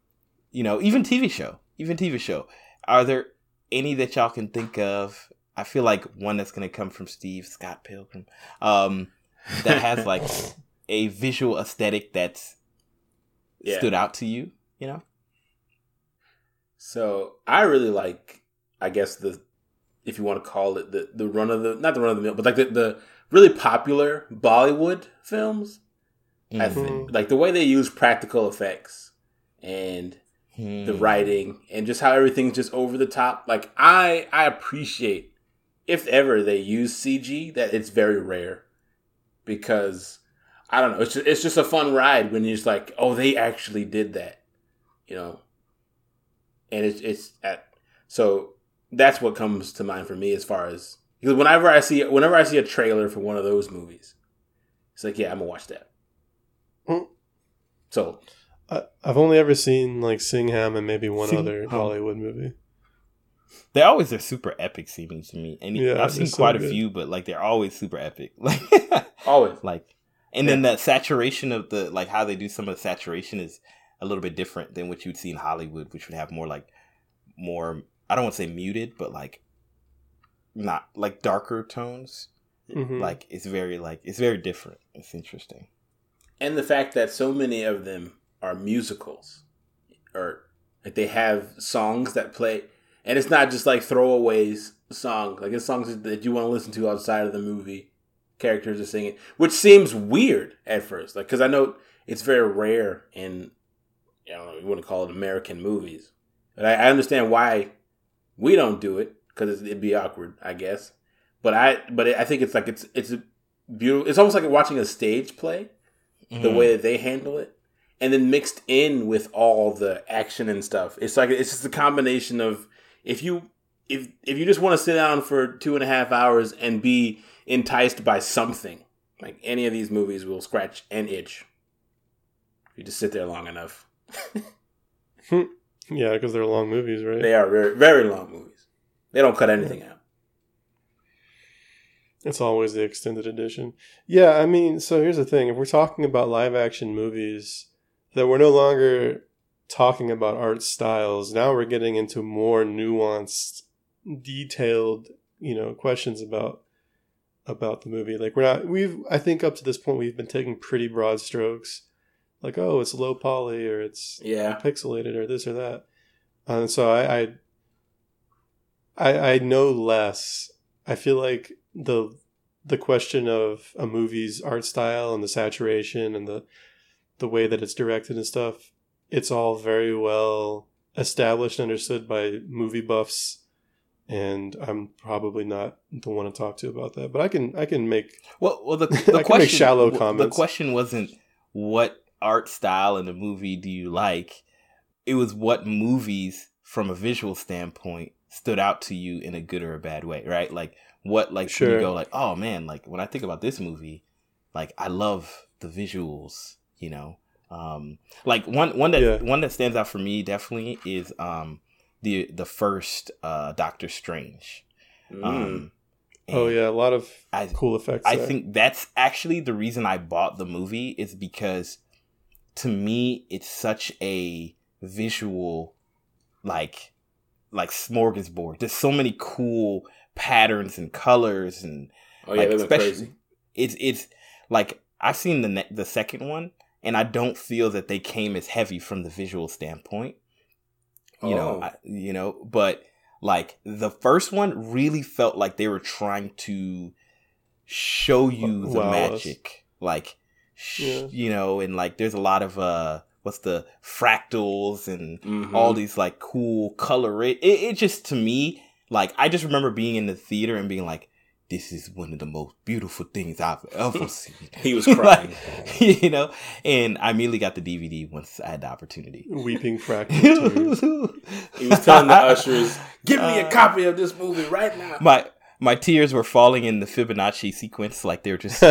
you know, even TV show, even TV show. Are there any that y'all can think of? I feel like one that's gonna come from Steve Scott Pilgrim, um, that has like a visual aesthetic that's Yeah. stood out to you. You know, So I really like, I guess the, if you want to call it the the run of the not the run of the mill, but like the, the really popular Bollywood films. I Mhm. think like the way they use practical effects and the Hmm. writing and just how everything's just over the top. Like I I appreciate if ever they use CG that it's very rare because I don't know it's just, it's just a fun ride when you're just like oh they actually did that you know and it's it's at so that's what comes to mind for me as far as because whenever I see whenever I see a trailer for one of those movies it's like yeah I'm gonna watch that Mm. so I, I've only ever seen like Singham and maybe one Sing- other Ham. Bollywood movie. They always are super epic seeming to me, and Yeah, I've seen they're so quite a good. few, but like they're always super epic. Like, always like, and then that saturation of the like how they do some of the saturation is a little bit different than what you'd see in Hollywood, which would have more like more. I don't want to say muted, but like not like darker tones. Mhm. Like it's very like it's very different. It's interesting. and the fact that so many of them are musicals or like they have songs that play and it's not just like throwaways song. Like it's songs that you want to listen to outside of the movie. Characters are singing which seems weird at first. Like because i know it's very rare in i don't know you want to call it american movies. But i, I understand why we don't do it because it'd be awkward i guess. But i but i think it's like it's it's a beautiful it's almost like watching a stage play the Mhm. way that they handle it. And then mixed in with all the action and stuff. It's like it's just a combination of if you if if you just want to sit down for two and a half hours and be enticed by something like any of these movies will scratch an itch. If you just sit there long enough. Yeah, because they're long movies, right? they are very very long movies. They don't cut anything out. It's always the extended edition. Yeah, I mean, so here's the thing: if we're talking about live action movies, that we're no longer talking about art styles. Now we're getting into more nuanced, detailed, you know, questions about about the movie. Like we're not we've I think up to this point we've been taking pretty broad strokes, like oh it's low poly or it's yeah pixelated or this or that. And so I, I I I know less. I feel like the the question of a movie's art style and the saturation and the the way that it's directed and stuff, it's all very well established and understood by movie buffs. And I'm probably not the one to talk to about that, but I can I can make Well, well, the, the question shallow comments. The question wasn't what art style in a movie do you like. It was what movies, from a visual standpoint, stood out to you in a good or a bad way, right? Like what, like Sure. you go, like, oh man, like when I think about this movie, like I love the visuals, you know. Um, like one one that Yeah. one that stands out for me definitely is um the the first uh Doctor Strange. Mm. Um, oh yeah, a lot of I cool effects. I there. think that's actually the reason I bought the movie is because to me it's such a visual like like smorgasbord. There's so many cool patterns and colors and Oh yeah, like, especially- crazy. it's it's like I've seen the ne- the second one and I don't feel that they came as heavy from the visual standpoint. You know, Oh. I, you know, but like the first one really felt like they were trying to show you the Wow magic. Like sh- Yeah. you know, and like there's a lot of uh what's the fractals and Mhm. all these like cool color it, it it just to me like i just remember being in the theater and being like this is one of the most beautiful things i've ever seen He was crying. Like, you know and i immediately got the dvd once i had the opportunity Weeping fractal tears. He was telling the ushers, "Give me a Uh, copy of this movie right now." my my tears were falling in the fibonacci sequence like they were just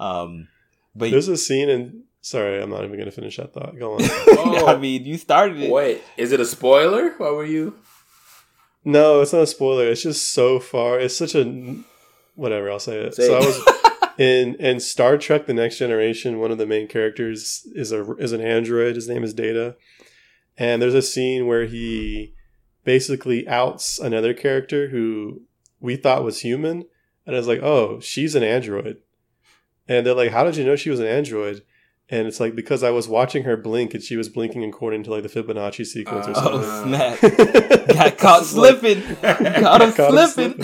um but There's a scene in. Sorry, I'm not even going to finish that thought. Go on. Oh. i mean you started it Wait, is it a spoiler? What were you? No, it's not a spoiler. It's just so far. It's such a whatever. I'll say it. Say so it. I was in in Star Trek: The Next Generation. One of the main characters is a is an android. His name is Data, and there's a scene where he basically outs another character who we thought was human, and I was like, "Oh, she's an android." And they're like, "How did you know she was an android?" And it's like because I was watching her blink, and she was blinking according to like the Fibonacci sequence or something. oh snap got caught slipping got him Caught him slipping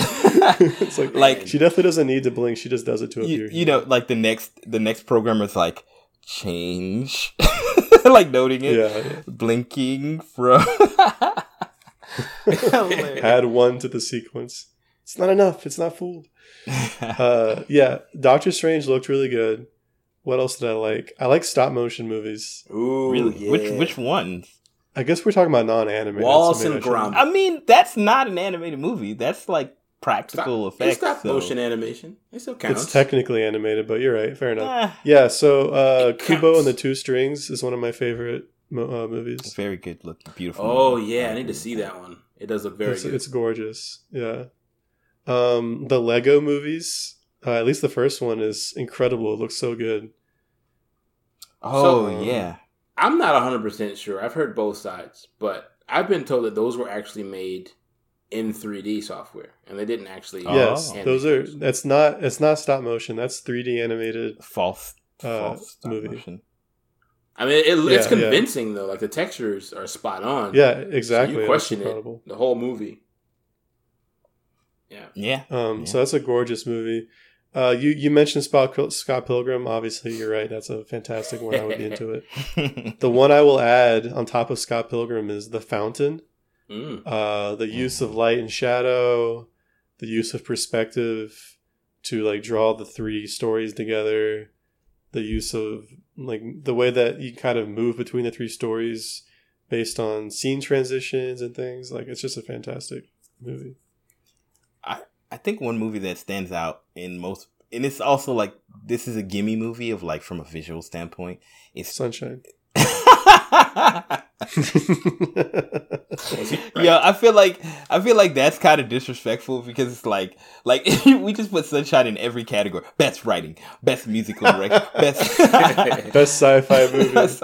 it's like, like she definitely doesn't need to blink. She just does it to you, appear. you know like the next the next programmer's like change like noting it yeah, yeah. blinking from Add one to the sequence. It's not enough. It's not fooled. Uh, yeah, Doctor Strange looked really good. What else did I like? I like stop motion movies. Ooh, really yeah. which which ones I guess we're talking about non-animated. Wallace so maybe and I Gromit. i mean that's not an animated movie that's like practical It's effects stop so- motion animation. It still counts. It's technically animated, but you're right. Fair enough. Ah, Yeah. So uh, Kubo and the Two Strings is one of my favorite mo- uh, movies. very good looking beautiful oh movie. yeah, I need to see that one. It does look very it's, good. it's gorgeous. Yeah. Um, the Lego movies, uh, at least the first one, is incredible. It looks so good. oh So- yeah I'm not 100 percent sure. I've heard both sides, but I've been told that those were actually made in 3D software, and they didn't actually. Oh. yes, animate those are. That's not. It's not stop motion. That's 3D animated. false Uh, false stop movie. motion. I mean, it, it's Yeah, yeah. convincing though. Like the textures are spot on. Yeah, So exactly. you question it the whole movie. Yeah. yeah Um, Yeah. So that's a gorgeous movie. Uh, you you mentioned Scott, Scott Pilgrim. Obviously, you're right. That's a fantastic one. I would be into it. The one I will add on top of Scott Pilgrim is The Fountain. Mm. uh, the use of light and shadow, the use of perspective to like draw the three stories together, the use of like the way that you kind of move between the three stories based on scene transitions and things. Like it's just a fantastic movie. I think one movie that stands out in most, and it's also like this is a gimme movie of like from a visual standpoint. It's Sunshine. yeah, I feel like I feel like that's kind of disrespectful because it's like like we just put Sunshine in every category: best writing, best musical direction, best Best sci-fi movie. Best-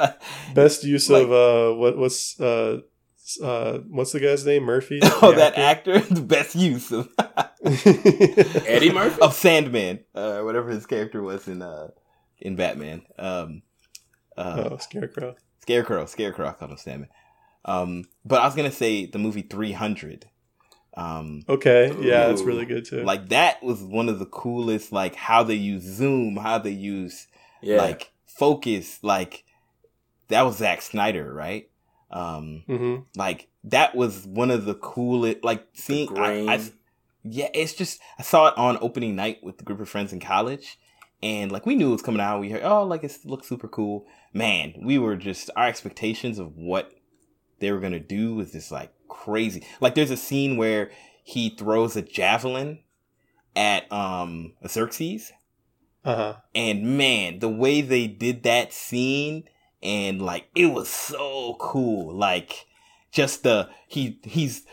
Best use Like- of uh what what's uh s- uh what's the guy's name? Murphy. oh, The that actor, the best use of Eddie Murphy. of Sandman, uh, whatever his character was in uh in Batman. Um, uh, oh, Scarecrow. Scarecrow, Scarecrow, I call him Sandman. Um, but I was gonna say the movie Three Hundred. Um, Okay, yeah, it's Ooh. really good too. like that was one of the coolest, like how they use zoom, how they use Yeah. like focus, like that was Zack Snyder, right? Um, hmm like that was one of the coolest, like seeing. I, I, yeah, it's just I saw it on opening night with a group of friends in college, and like we knew it was coming out. We heard, oh, like it looks super cool. Man, we were just our expectations of what they were gonna do was just like crazy. Like there's a scene where he throws a javelin at um a Xerxes, Uh huh. and man, the way they did that scene and like it was so cool. Like just the he he's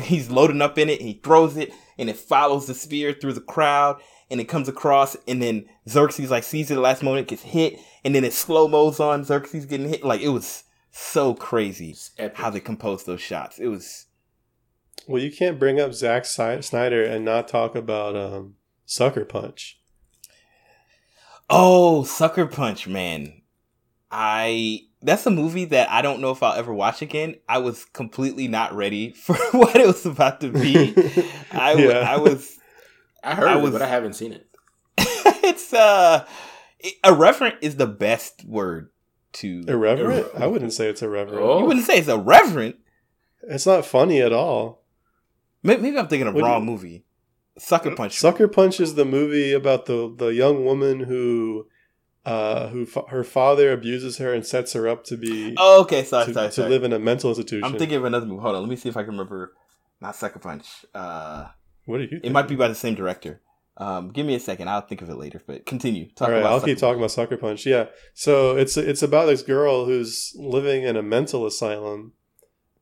he's loading up in it, he throws it, and it follows the spear through the crowd, and it comes across, and then Xerxes like sees it at the last moment, gets hit, and then it slow mo's on Xerxes getting hit. Like it was so crazy how they composed those shots. It was Well, you can't bring up Zack Snyder and not talk about um, Sucker Punch. oh Sucker Punch, man. I that's a movie that I don't know if I'll ever watch again. I was completely not ready for what it was about to be. I w- Yeah. I was I heard I it, but I haven't seen it. it's uh irreverent is the best word to Irreverent? I wouldn't say it's irreverent. Oh. You wouldn't say it's irreverent. It's not funny at all. Maybe, maybe I'm thinking of What wrong you- movie. Sucker Punch. Sucker Punch is the movie about the the young woman who uh who fa- her father abuses her and sets her up to be oh, okay. Sorry, to, sorry, to sorry. live in a mental institution. I'm thinking of another movie. Hold on. Let me see if I can remember. Not Sucker Punch. Uh, what are you? it might be by the same director. Um, give me a second. I'll think of it later. But continue. Talk All right, about I'll Sucker keep talking about Sucker Punch. Yeah, so it's it's about this girl who's living in a mental asylum,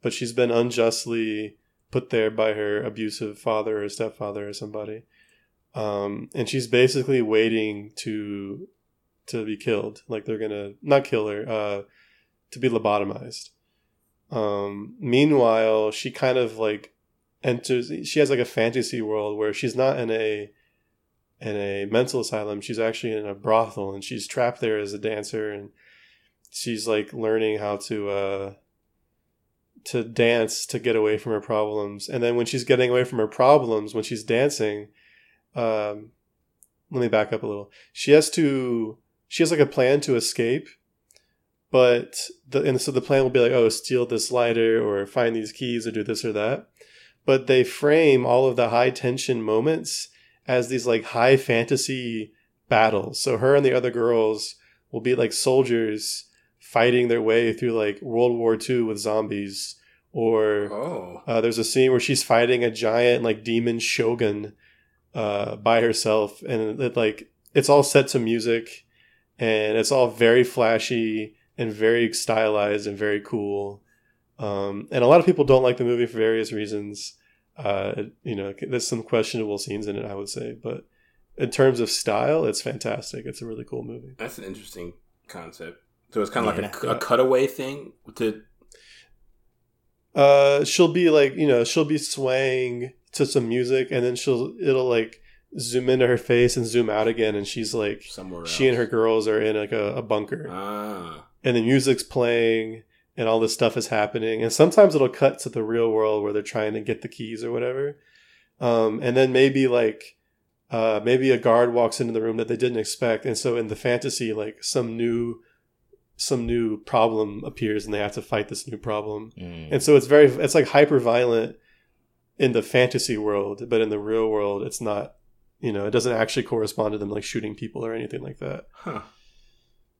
but she's been unjustly put there by her abusive father or stepfather or somebody, um, and she's basically waiting to to be killed. Like they're gonna not kill her, uh, to be lobotomized. Um, meanwhile, she kind of like enters. She has like a fantasy world where she's not in a in a mental asylum. She's actually in a brothel and she's trapped there as a dancer and she's like learning how to uh to dance to get away from her problems. And then when she's getting away from her problems, when she's dancing, um let me back up a little. She has to she has like a plan to escape, but the and so the plan will be like, oh, steal this lighter or find these keys or do this or that. But they frame all of the high tension moments as these like high fantasy battles. So her and the other girls will be like soldiers fighting their way through like World War II with zombies. Or Oh. uh, there's a scene where she's fighting a giant like demon shogun uh, by herself, and it, like it's all set to music, and it's all very flashy and very stylized and very cool. Um, and a lot of people don't like the movie for various reasons. Uh, you know, there's some questionable scenes in it, I would say, but in terms of style, it's fantastic. It's a really cool movie. That's an interesting concept. So it's kind of Yeah, like a, yeah. a cutaway thing to. Uh, she'll be like, you know, she'll be swaying to some music, and then she'll it'll like zoom into her face and zoom out again, and she's like, somewhere else. she and her girls are in like a, a bunker, Ah. and the music's playing, and all this stuff is happening, and sometimes it'll cut to the real world where they're trying to get the keys or whatever, um, and then maybe like. Uh, maybe a guard walks into the room that they didn't expect, and so in the fantasy, like some new, some new problem appears, and they have to fight this new problem. Mm. And so it's very it's like hyper violent in the fantasy world, but in the real world it's not you know, it doesn't actually correspond to them like shooting people or anything like that. Huh.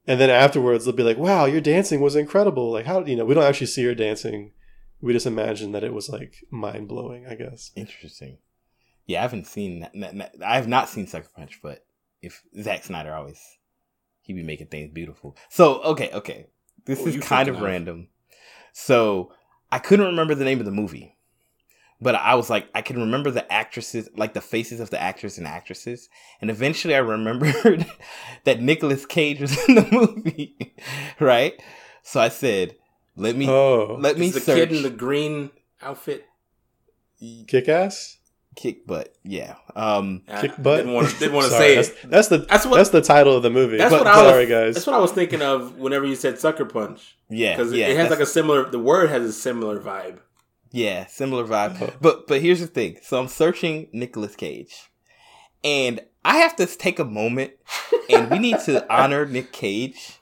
And then afterwards they'll be like, Wow, your dancing was incredible. Like how you know, we don't actually see her dancing. We just imagine that it was like mind blowing, I guess. Interesting. Yeah, I haven't seen. I have not seen Sucker Punch, but if Zack Snyder always, he'd be making things beautiful. So okay, okay, this What is you kind of thinking of? random. So I couldn't remember the name of the movie, but I was like, I can remember the actresses, like the faces of the actors and actresses, and eventually I remembered that Nicolas Cage was in the movie, right? So I said, let me Oh let me Is the search kid in the green outfit. kick ass? kick butt. Yeah. Um. Kick butt. Didn't want, didn't want to Sorry, say that's, it. that's the That's what- that's the title of the movie. That's but what I was. sorry guys. That's what I was thinking of whenever you said sucker punch Yeah. because yeah. it has like a similar. The word has a similar vibe. Yeah, similar vibe. Oh. But but here's the thing. So I'm searching Nicolas Cage. And I have to take a moment and we need to honor Nick Cage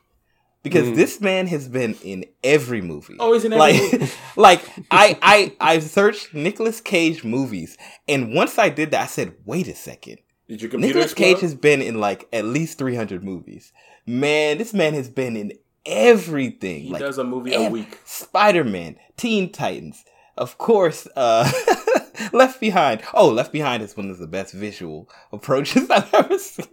because Mm. this man has been in every movie. Oh, he's in every like movie. like I I I searched Nicolas Cage movies and once I did that I said, "Wait a second. Did your computer Nicolas? Cage has been in like at least 300 movies. Man, this man has been in everything. He like does a movie a week. Spider Man, Teen Titans, of course, uh, Left Behind. Oh, Left Behind is one of the best visual approaches I've ever seen.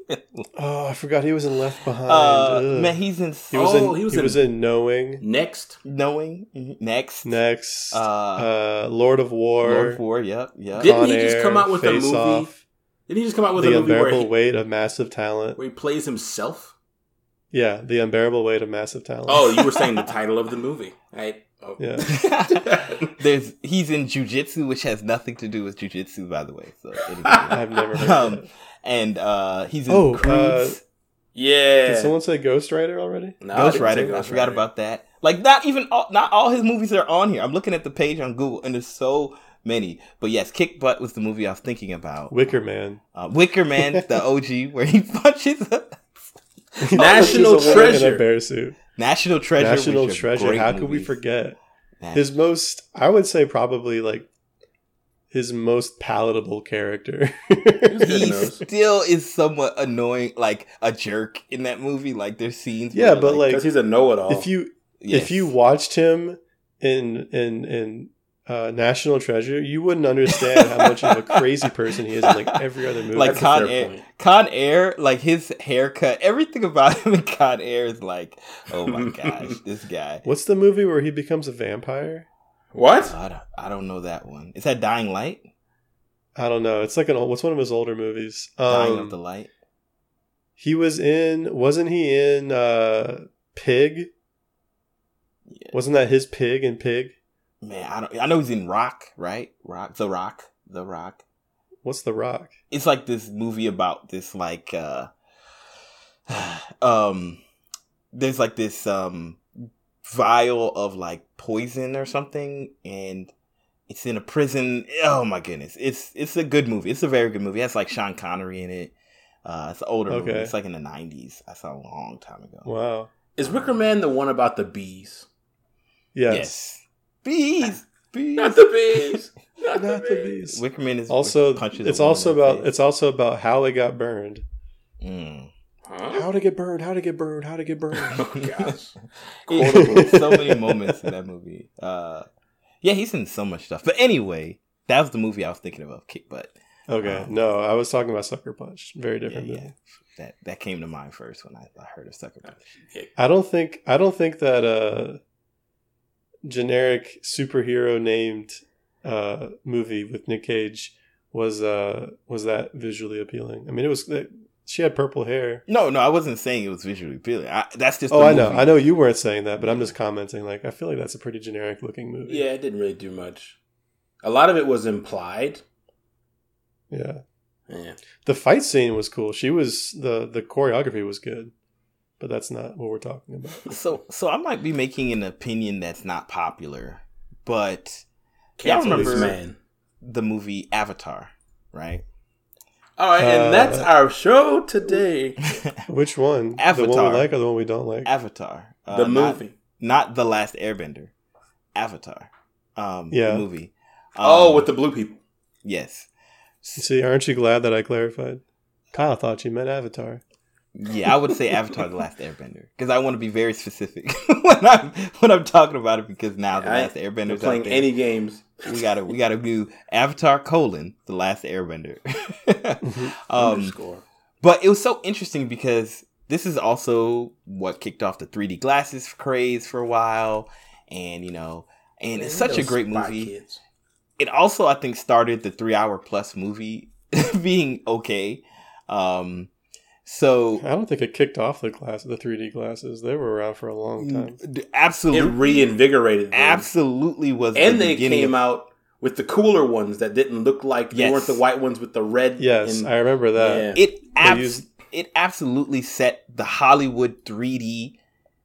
oh, I forgot he was in Left Behind. Uh, man, he's in he was Oh, in he was he in- was in Knowing. Next, Knowing mhm, next. Next, Uh, uh, Lord of War, Lord of War, yep, yep. Didn't Con he just Air, come out with a movie? Off, did he just come out with The a movie where Unbearable he, Weight of Massive Talent. where he plays himself? Yeah, the unbearable weight of massive talent. Oh, you were saying the title of the movie, right? Oh. yeah. There's he's in jujitsu, which has nothing to do with jujitsu, by the way. So anyway. I've never heard Um, of that. and uh, he's in Oh, Croods, yeah. Did someone say Ghost Rider already? No, I Ghost Rider. say I forgot Rider. about that. Like not even all, not all his movies are on here. I'm looking at the page on Google, and there's so many. But yes, Kick Butt was the movie I was thinking about. Wicker Man. Uh, Wicker Man, the OG, where he punches. National Punches in Treasure. a bear suit. National Treasure. National Treasure. How could we forget? Man. His most, I would say, probably like his most palatable character. He still is somewhat annoying, like a jerk in that movie. Like there's scenes. Yeah, where, but, like, Because he's a know-it-all. if you yes. if you watched him in in in uh, National Treasure, you wouldn't understand how much of a crazy person he is in like every other movie. like That's Con Air, point. Con Air, like his haircut, everything about him in Con Air is like, oh my gosh, this guy. What's the movie where he becomes a vampire? what? I don't, I don't know that one. Is that Dying Light? I don't know. It's like an old, what's one of his older movies? Dying Um, of the Light. he was in. Wasn't he in uh, Pig? Yeah. Wasn't that his pig and Pig? Man, I don't. I know he's in Rock, right? Rock, The Rock, The Rock. What's the Rock? It's like this movie about this like uh um there's like this um vial of like poison or something and it's in a prison. Oh my goodness. It's it's a good movie. It's a very good movie. It has like Sean Connery in it. Uh it's an older movie. It's like in the nineties. I saw a long time ago. Wow. Is Wicker Man the one about the bees? Yes. Bees. Bees. Not the bees. Not, Not the the bees. bees. Wickerman is Also, punches it's also about face. it's also about how it got burned. Mm. Huh? How to get burned? How to get burned? How to get burned? Oh, gosh. So many moments in that movie. Uh, yeah, he's in so much stuff. But anyway, that was the movie I was thinking of, Kick Butt. Okay, Um, no, I was talking about Sucker Punch. Very different yeah. movie. That that came to mind first when I, I heard of Sucker Punch. I don't think I don't think that uh generic superhero named uh movie with Nick Cage was uh was that visually appealing. I mean, it was that she had purple hair. No, no, I wasn't saying it was visually appealing. I, that's just. Oh, the I know, movie. I know you weren't saying that, but I'm just commenting. Like, I feel like that's a pretty generic looking movie. Yeah, it didn't really do much. A lot of it was implied. yeah. Yeah. The fight scene was cool. She was the the choreography was good, but that's not what we're talking about. So, so I might be making an opinion that's not popular, but Cancel remember- man. the movie Avatar, right? All right, and Uh, that's our show today. Which one? The one Avatar. we like or the one we don't like? Avatar, uh, The movie. not, the Last Airbender. Avatar, um, Yeah. the movie. oh, Um, with the blue people. yes, See, aren't you glad that I clarified? Kyle thought you meant Avatar. Yeah, I would say Avatar: The Last Airbender because I want to be very specific when I'm when I'm talking about it because now the Last Airbender playing any games. we gotta we gotta do Avatar colon The Last Airbender. um, Underscore. but it was so interesting because this is also what kicked off the 3D glasses craze for a while, and you know, and it's such a great movie. Kids. It also I think started the three hour plus movie being okay. Um, so I don't think it kicked off the glass, the 3D glasses. They were around for a long time. d- It absolutely reinvigorated them. absolutely was and the they beginning came of- out with the cooler ones that didn't look like they weren't the white ones with the red. Yes, and- I remember that. Yeah. it abs- used- it absolutely set the Hollywood 3D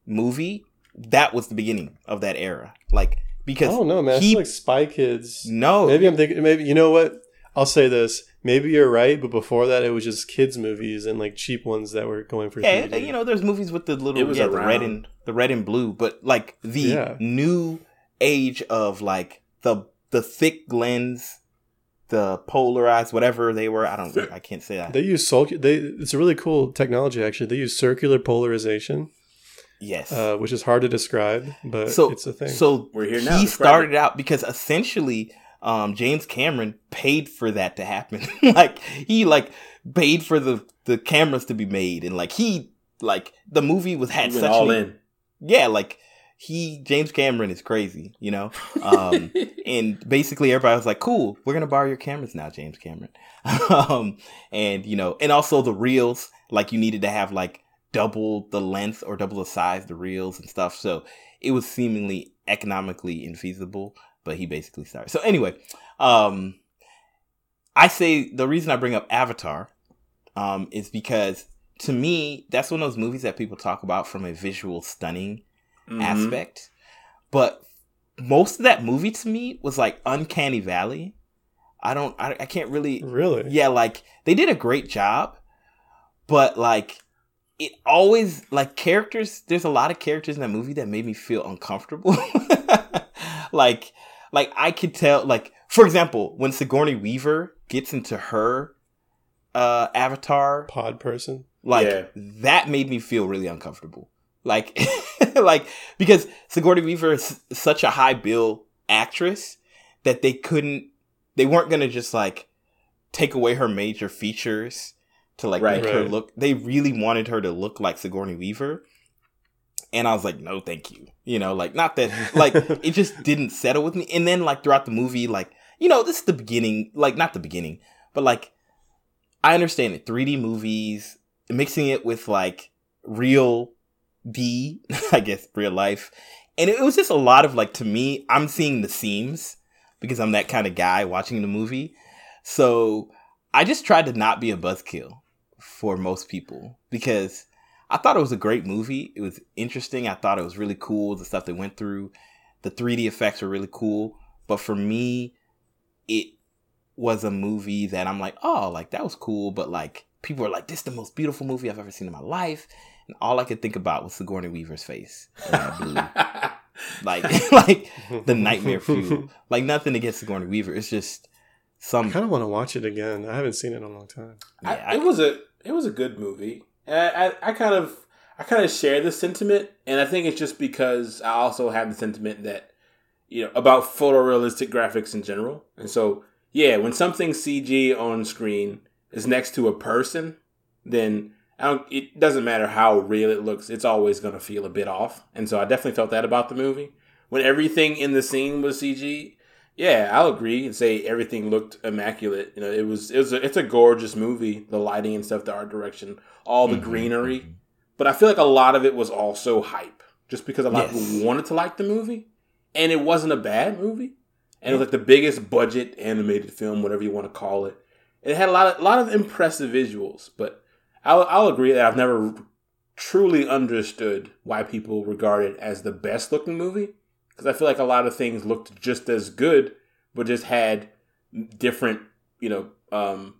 movie. That was the beginning of that era. Like because I don't know, man. I he- feel like Spy Kids. no Maybe I'm thinking. Maybe you know what? I'll say this. Maybe you're right, but before that, it was just kids movies and like cheap ones that were going for. yeah, 3D. you know, there's movies with the little It was yeah, the red and the red and blue, but like the Yeah. new age of like the the thick lens, the polarized, whatever they were. I don't. I can't say that. They use sol- They it's a really cool technology. Actually, they use circular polarization, yes. uh, which is hard to describe, but so it's a thing. So We're here now. He Describe started out because essentially, um, James Cameron paid for that to happen. like he like paid for the the cameras to be made, and like he like the movie was had such all an- in. Yeah, like he James Cameron is crazy, you know. Um, and basically everybody was like, "Cool, we're gonna borrow your cameras now, James Cameron." um, and you know, and also the reels, like you needed to have like double the length or double the size the reels and stuff. So it was seemingly economically infeasible, but he basically started. So anyway, um, I say the reason I bring up Avatar um, is because to me that's one of those movies that people talk about from a visual stunning Mhm. aspect, but most of that movie to me was like uncanny valley. I don't, I, I can't really Really? yeah, like they did a great job, but like it always like characters. There's a lot of characters in that movie that made me feel uncomfortable. like, like I could tell. Like, for example, when Sigourney Weaver gets into her uh avatar, Pod person. like Yeah. that made me feel really uncomfortable. Like, like because Sigourney Weaver is such a high bill actress that they couldn't, they weren't gonna just like take away her major features to like Right. make her look. They really wanted her to look like Sigourney Weaver, and I was like, no, thank you. You know, like not that, like it just didn't settle with me. And then like throughout the movie, like you know, this is the beginning, like not the beginning, but like I understand it. 3D movies, mixing it with like real D, I guess real life. And it was just a lot of like to me, I'm seeing the seams because I'm that kind of guy watching the movie. So I just tried to not be a buzzkill for most people because I thought it was a great movie. It was interesting. I thought it was really cool. The stuff they went through, the 3D effects were really cool. But for me, it was a movie that I'm like, oh, like that was cool. But like people are like, this is the most beautiful movie I've ever seen in my life. And all I could think about was Sigourney Weaver's face. in that blue. like, like the nightmare fuel. Like nothing against Sigourney Weaver. It's just some. I kind of want to watch it again. I haven't seen it in a long time. I- Yeah, I- it was a it was a good movie. And I, I, I kind of I kind of share the sentiment, and I think it's just because I also have the sentiment that you know about photorealistic graphics in general, and so yeah, when something CG on screen is next to a person, then it doesn't matter how real it looks; it's always going to feel a bit off. And so I definitely felt that about the movie. When everything in the scene was CG, yeah, I'll agree and say everything looked immaculate. You know, it was it was a, it's a gorgeous movie. The lighting and stuff, the art direction, all the Mhm, greenery. But I feel like a lot of it was also hype, just because a lot of people wanted to like the movie, and it wasn't a bad movie. And it was like the biggest budget animated film, whatever you want to call it. It had a lot of a lot of impressive visuals, but I'll, I'll agree that I've never truly understood why people regard it as the best looking movie because I feel like a lot of things looked just as good, but just had different, you know, um,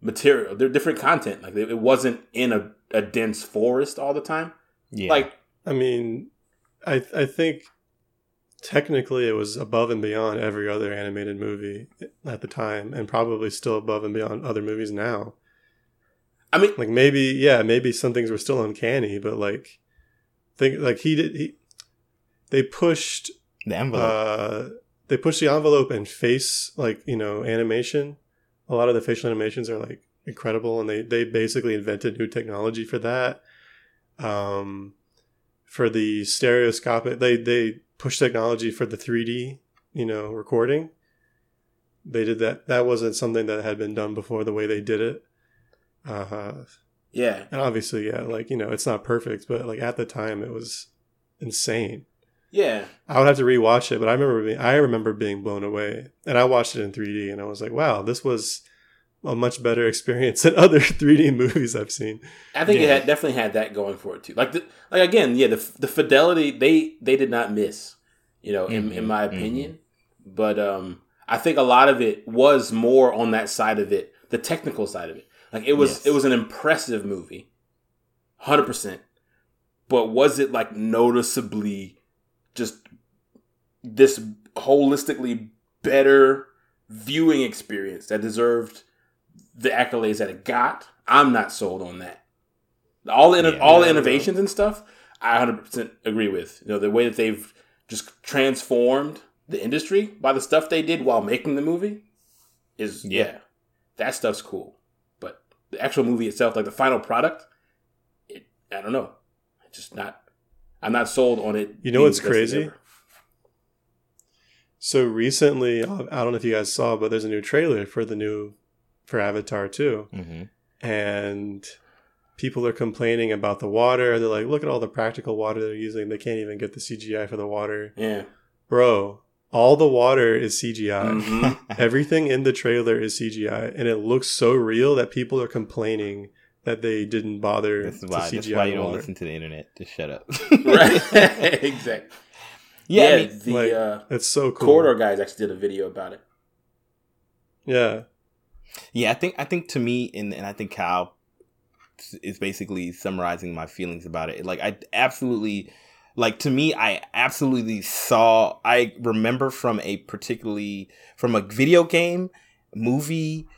material. They're different content. Like it wasn't in a, a dense forest all the time. Yeah. Like I mean, I I think technically it was above and beyond every other animated movie at the time, and probably still above and beyond other movies now. I mean, Like maybe, yeah, maybe some things were still uncanny, but like, think like he did he. They pushed the envelope. uh, they push the envelope and face like you know animation. A lot of the facial animations are like incredible, and they they basically invented new technology for that. Um, for the stereoscopic, they they push technology for the three D you know recording. They did that. That wasn't something that had been done before. The way they did it. Uh, yeah, and obviously, yeah, like you know, it's not perfect, but like at the time, it was insane. Yeah. I would have to rewatch it, but I remember being, I remember being blown away, and I watched it in 3D, and I was like, "Wow, this was a much better experience than other 3D movies I've seen." I think it had, definitely had that going for it too. Like, the, like again, yeah, the the fidelity they they did not miss, you know, in, in Mhm, my opinion. But um, I think a lot of it was more on that side of it, the technical side of it. Like it was Yes. it was an impressive movie, hundred percent. But was it like noticeably just this holistically better viewing experience that deserved the accolades that it got? I'm not sold on that. All the Yeah, all the innovations and stuff, I 100% agree with. You know, the way that they've just transformed the industry by the stuff they did while making the movie is yeah, Yeah. that stuff's cool. But the actual movie itself, like the final product, it I don't know. It's just not I'm not sold on it. You know being what's the best thing crazy? ever. So recently, I don't know if you guys saw, but there's a new trailer for the new for Avatar 2, hmm and people are complaining about the water. They're like, look at all the practical water they're using. They can't even get the CGI for the water. Yeah. Bro, all the water is CGI. Mhm. Everything in the trailer is CGI, and it looks so real that people are complaining that they didn't bother This is why. CGI That's why you don't water. listen to the internet. Just shut up. right. exactly. Yeah. Yeah. I mean, the like, uh, It's so cool. corridor guys actually did a video about it. Yeah, Yeah, I think I think to me, and and I think Kyle is basically summarizing my feelings about it. Like I absolutely, like to me, I absolutely saw. I remember from a particularly from a video game, movie,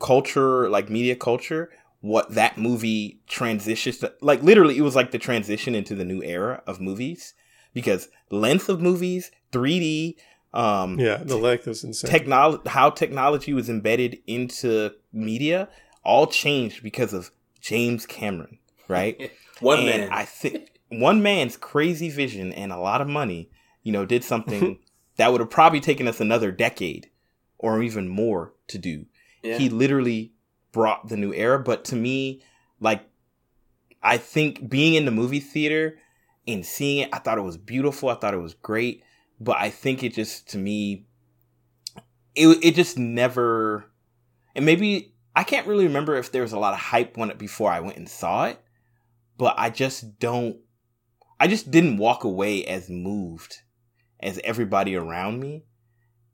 culture, like media culture, what that movie transitions. To, like literally, it was like the transition into the new era of movies because length of movies, three D. Um, yeah. The length is insane. technology how technology was embedded into media all changed because of James Cameron, right? One and man. I think one man's crazy vision and a lot of money, you know, did something that would have probably taken us another decade or even more to do. yeah. He literally brought the new era, but to me, like I think being in the movie theater and seeing it, I thought it was beautiful. I thought it was great, but I think it just to me, it it just never, and maybe I can't really remember if there was a lot of hype on it before I went and saw it, but I just don't, I just didn't walk away as moved as everybody around me.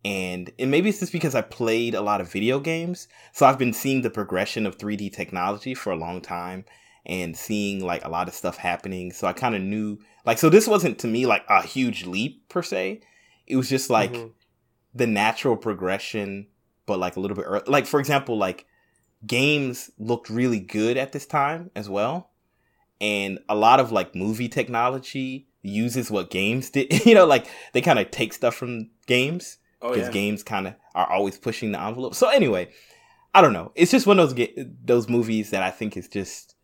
And and maybe it's just because I played a lot of video games, so I've been seeing the progression of 3D technology for a long time and seeing like a lot of stuff happening. So I kind of knew like so this wasn't to me like a huge leap per se. It was just like Mhm. the natural progression, but like a little bit early. Like for example, like games looked really good at this time as well, and a lot of like movie technology uses what games did. you know, like they kind of take stuff from games oh because yeah. games kind of are always pushing the envelope. So anyway, I don't know. It's just one of those ga- those movies that I think is just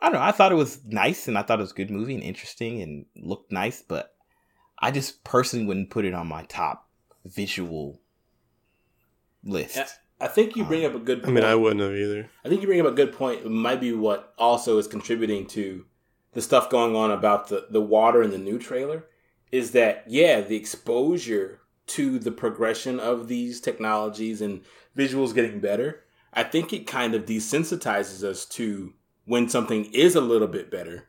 I don't know. I thought it was nice and I thought it was a good movie and interesting and looked nice, but I just personally wouldn't put it on my top visual list. Yeah. I think you bring up a good. Point. I mean, I wouldn't have either. I think you bring up a good point. It might be what also is contributing to the stuff going on about the, the water in the new trailer is that, yeah, the exposure to the progression of these technologies and visuals getting better, I think it kind of desensitizes us to when something is a little bit better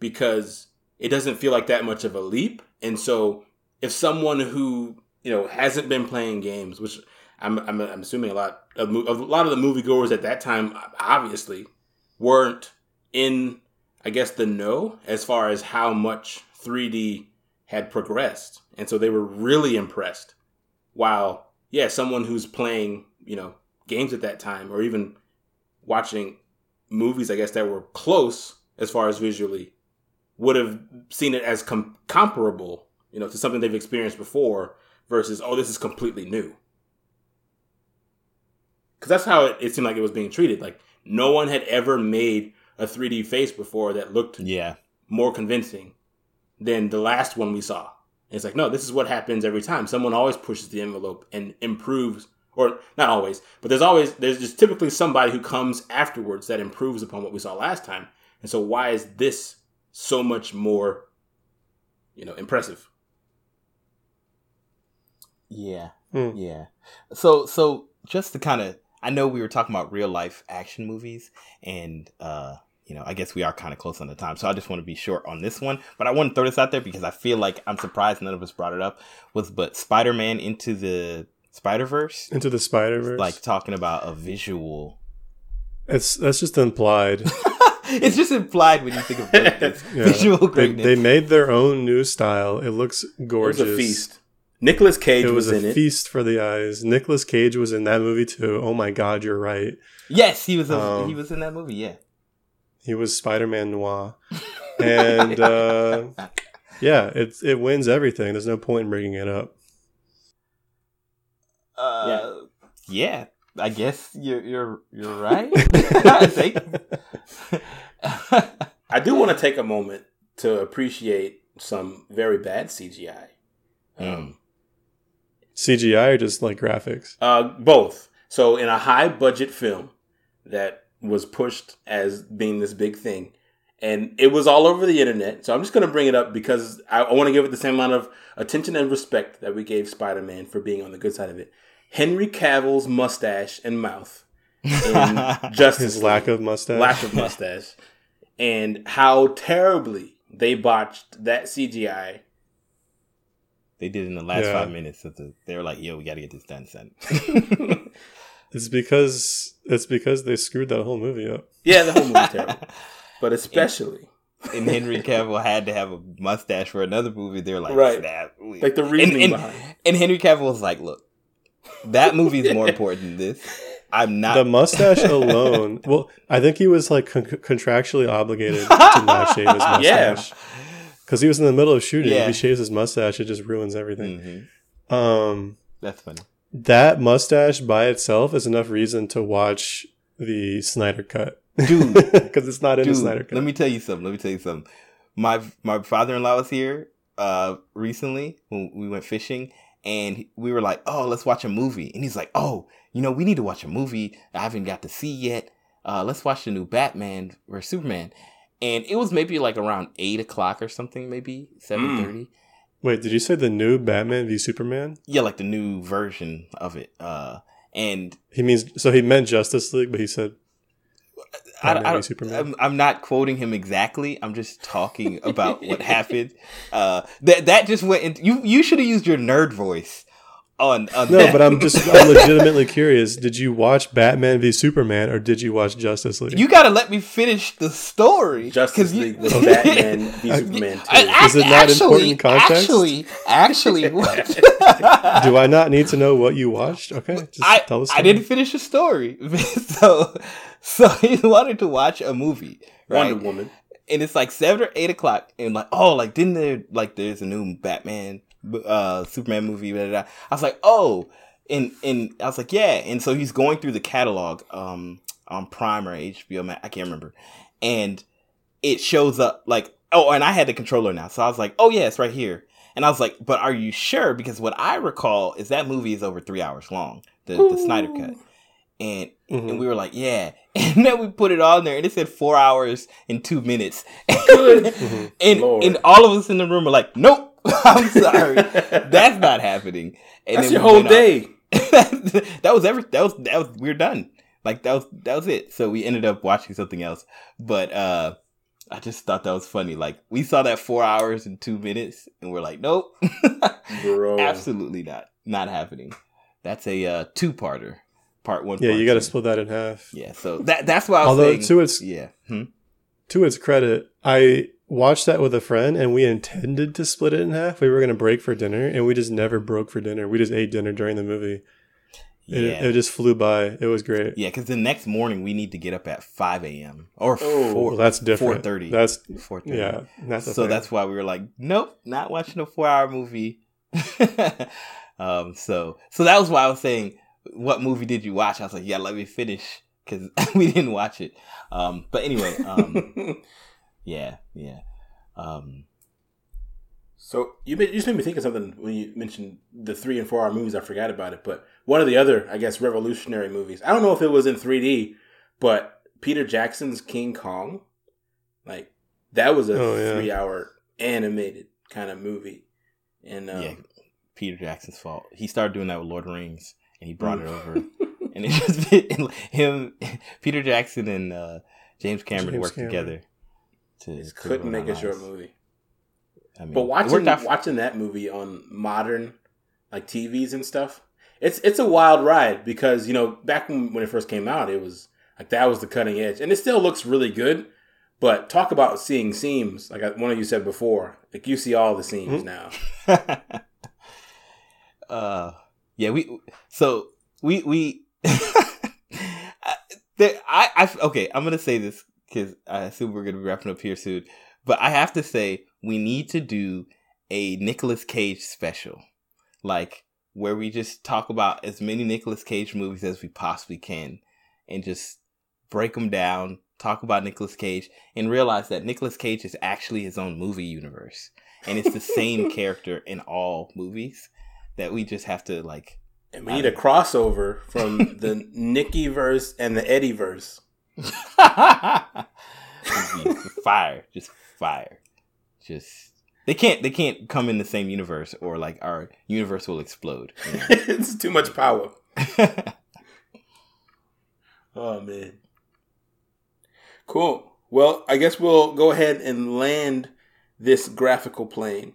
because it doesn't feel like that much of a leap. And so if someone who, you know, hasn't been playing games, which I'm, I'm, I'm assuming a lot of a lot of the moviegoers at that time obviously weren't in I guess the know as far as how much 3D had progressed, and so they were really impressed. While yeah, someone who's playing you know games at that time or even watching movies, I guess that were close as far as visually would have seen it as com- comparable, you know, to something they've experienced before versus oh, this is completely new because that's how it, it seemed like it was being treated. Like no one had ever made a 3D face before that looked Yeah. more convincing than the last one we saw. And it's like, no, this is what happens every time. Someone always pushes the envelope and improves, or not always, but there's always there's just typically somebody who comes afterwards that improves upon what we saw last time. And so, why is this so much more, you know, impressive? Yeah. Hmm. Yeah. So so just to kind of I know we were talking about real life action movies and uh you know, I guess we are kind of close on the time. So I just want to be short on this one, but I want to throw this out there because I feel like I'm surprised none of us brought it up was but Spider-Man into the Spider-Verse Into the Spider Verse, like talking about a visual it's that's just implied. it's just implied when you think of greatness. Yeah. visual they, greatness. they made their own new style. It looks It gorgeous. was a feast. Nicolas Cage It was, was, in a it. feast for the eyes. Nicolas Cage was in that movie too. Oh my god, you're right. yes, he was a, Um, he was in that movie, yeah. He was Spider Man Noir, and uh, yeah, it it wins everything. There's no point in bringing it up. Uh, yeah. I guess you're you're you're right. Thank you. I do want to take a moment to appreciate some very bad CGI. Um, CGI or just like graphics. uh, both. So, in a high budget film that was pushed as being this big thing, and it was all over the internet. So I'm just going to bring it up because I, I want to give it the same amount of attention and respect that we gave Spider Man for being on the good side of it. Henry Cavill's mustache and mouth, in Justice His lack of mustache. lack of mustache, and how terribly they botched that CGI. They did in the last Yeah. five minutes of the. They were like, "Yo, we got to get this done, son." It's because it's because they screwed that whole movie up. Yeah, the whole movie's terrible, but especially and Henry Cavill had to have a mustache for another movie. They're like, Right. "Snap!" we- like the reasoning and, behind. and, and Henry Cavill was like, "Look, that movie is more important than this. I'm not." the mustache alone. Well, I think he was like con- contractually obligated to not shave his mustache because he was in the middle of shooting. Yeah. If he shaves his mustache, it just ruins everything. Mhm. Um, That's funny. That mustache by itself is enough reason to watch the Snyder cut, Dude. because it's not in the Snyder cut. let me tell you something. Let me tell you something. My my father in law was here uh recently when we went fishing, and we were like, "Oh, let's watch a movie." And he's like, "Oh, you know, we need to watch a movie I haven't got to see yet. Uh, let's watch the new Batman or Superman." And it was maybe like around eight o'clock or something, maybe seven thirty. Wait, did you say the new Batman v Superman? Yeah, like the new version of it. Uh, and He means so he meant Justice League, but he said I, Batman I, v Superman. I'm, I'm not quoting him exactly. I'm just talking about what happened. Uh, that that just went. In, you you should have used your nerd voice on. on No, that. but I'm just I'm legitimately curious. Did you watch Batman v Superman or did you watch Justice League? You got to let me finish the story. Justice 'cause you- League was Batman v Superman I- too. Is it not actually, important context? Actually, actually, what? Do I not need to know what you watched? Okay, just I, tell us. I didn't finish the story, so so he wanted to watch a movie, right? Wonder Woman. and it's like seven or eight o'clock, and like, oh, like didn't there like there's a new Batman, uh, Superman movie? Blah, blah, blah. I was like, oh, and and I was like, yeah, and so he's going through the catalog, um, on Prime or HBO Max, I can't remember, and it shows up like, oh, and I had the controller now, so I was like, oh yeah, it's right here, and I was like, but are you sure? Because what I recall is that movie is over three hours long, the the Snyder cut, and Mhm. and we were like, yeah. And then we put it on there and it said four hours and two minutes. And, and all of us in the room were like, nope, I'm sorry. That's not happening. And That's then your whole went out. day. that was every that was that was we're done. Like that was that was it. So we ended up watching something else. But uh I just thought that was funny. Like we saw that four hours and two minutes and we're like, nope. Bro. Absolutely not. Not happening. That's a uh two parter. Part one. Yeah, part you got to split that in half. Yeah, so that that's why I was Although saying. to its yeah, hmm? to its credit, I watched that with a friend and we intended to split it in half. We were going to break for dinner and we just never broke for dinner. We just ate dinner during the movie. It, yeah, it just flew by. It was great. yeah. Because the next morning we need to get up at five a.m. or Oh, four. Well, that's different. 4:30. That's Four thirty. yeah. That's so thing. that's why we were like, nope, not watching a four-hour movie. um, so so that was why I was saying, what movie did you watch? I was like, yeah, let me finish because we didn't watch it. Um, but anyway, um, yeah, yeah. Um, So you made, you just made me think of something when you mentioned the three and four hour movies. I forgot about it, but one of the other, I guess, revolutionary movies. I don't know if it was in 3D, but Peter Jackson's King Kong, like that was a Oh, yeah. three hour animated kind of movie. And um, yeah, Peter Jackson's fault. He started doing that with Lord of the Rings, and he brought it over. And it just and him, Peter Jackson and uh, James Cameron James worked Cameron. together. To, couldn't make a short movie. I mean, But watching watching that movie on modern like TVs and stuff, it's it's a wild ride because you know back when, when it first came out, it was like that was the cutting edge, and it still looks really good. But talk about seeing seams, like one of you said before, like you see all the seams now. uh yeah we so we we there, I, I okay i'm gonna say this because i assume we're gonna be wrapping up here soon. But i have to say we need to do a Nicolas cage special. Like where we just talk about as many Nicolas cage movies as we possibly can and just break them down talk about Nicolas cage and realize that Nicolas cage is actually his own movie universe. And it's the same character in all movies that we just have to like And we need a crossover from the Nicky verse and the Eddie verse. Fire, just fire, just they can't they can't come in the same universe or like our universe will explode. you know? it's too much power. Oh man. Cool. Well, I guess we'll go ahead and land this graphical plane.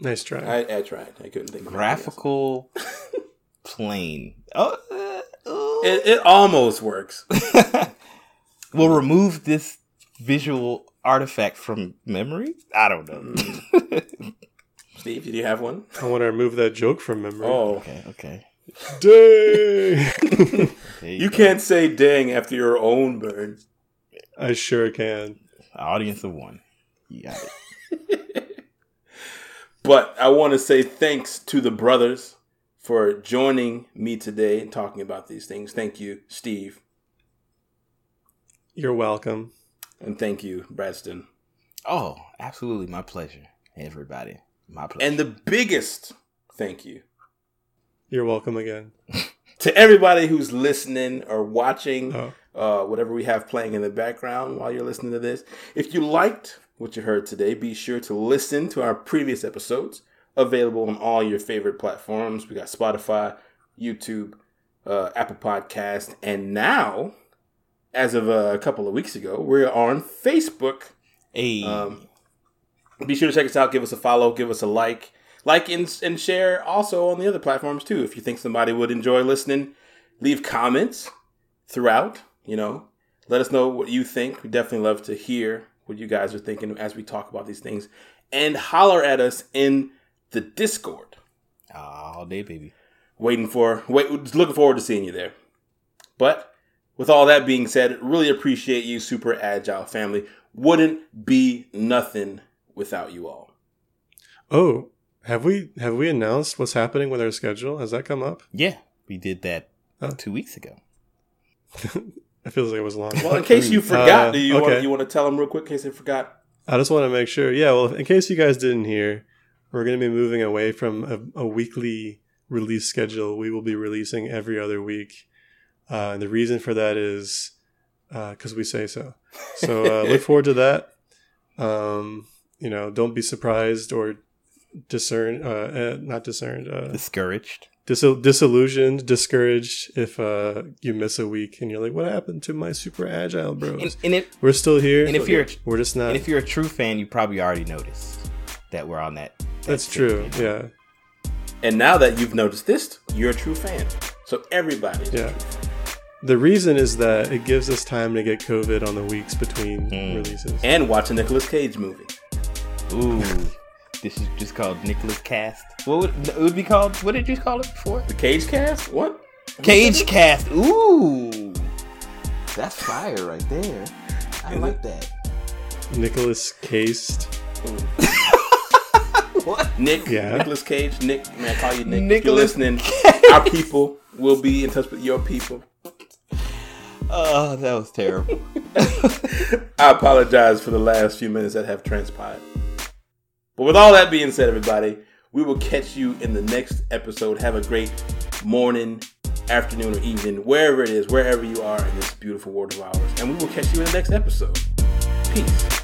Nice try. I, I tried. I couldn't think of. Graphical plane. Oh, ooh. It, it almost works. we'll remove this visual artifact from memory. I don't know. Mm. Steve, did you have one? I want to remove that joke from memory. Oh, okay, okay. dang! There you can't say "dang" after your own burn. I sure can. Audience of one. You got it. But I want to say thanks to the brothers for joining me today and talking about these things. Thank you, Steve, You're welcome. and thank you, Bradston. Oh, absolutely, my pleasure, everybody. My pleasure. And the biggest thank you You're welcome again. to everybody who's listening or watching Oh. uh, whatever we have playing in the background while you're listening to this. If you liked what you heard today, be sure to listen to our previous episodes available on all your favorite platforms. We got Spotify, YouTube, uh, Apple Podcast, and now, as of a couple of weeks ago, we're on Facebook. hey, Um, be sure to check us out. Give us a follow. Give us a like. Like and, and share also on the other platforms too. If you think somebody would enjoy listening, leave comments throughout. You know, let us know what you think. We definitely love to hear what you guys are thinking as we talk about these things. And holler at us in the Discord. all day, baby. Waiting for, wait, looking forward to seeing you there. But with all that being said, really appreciate you, super agile family. Wouldn't be nothing without you all. Oh, have we have we announced what's happening with our schedule? Has that come up? Yeah, we did that Oh. two weeks ago. It feels like it was long. Well, in case you forgot, Uh, do you want you want to tell them real quick in case they forgot? I just want to make sure. Yeah, well, in case you guys didn't hear, we're going to be moving away from a, a weekly release schedule. We will be releasing every other week. Uh, and the reason for that is because we say so. So uh, look forward to that. Um, you know, don't be surprised or discern, uh, uh, not discerned, uh, Discouraged. dis- disillusioned, discouraged if uh, you miss a week and you're like, what happened to my super agile bros? And, and if we're still here. and if you're we're just not. and if you're a true fan, you probably already noticed that we're on that. That That's true. you? Yeah. And now that you've noticed this, you're a true fan. So everybody, Yeah. The reason is that it gives us time to get COVID on the weeks between Hmm. releases. and watch a Nicolas Cage movie. Ooh, this is just called Nicholas Cast. What would it would be called? What did you call it before? The Cage Cast? What? Cage Cast. Ooh, that's fire right there. I like that. Nicholas cased. What? Nick, Yeah. Nicolas Cage, Nick, man, I call you Nick. Nicolas if you're listening, our people will be in touch with your people. Oh, that was terrible. I apologize for the last few minutes that have transpired. But with all that being said, everybody, we will catch you in the next episode. Have a great morning, afternoon, or evening, wherever it is, wherever you are in this beautiful world of ours. And we will catch you in the next episode. Peace.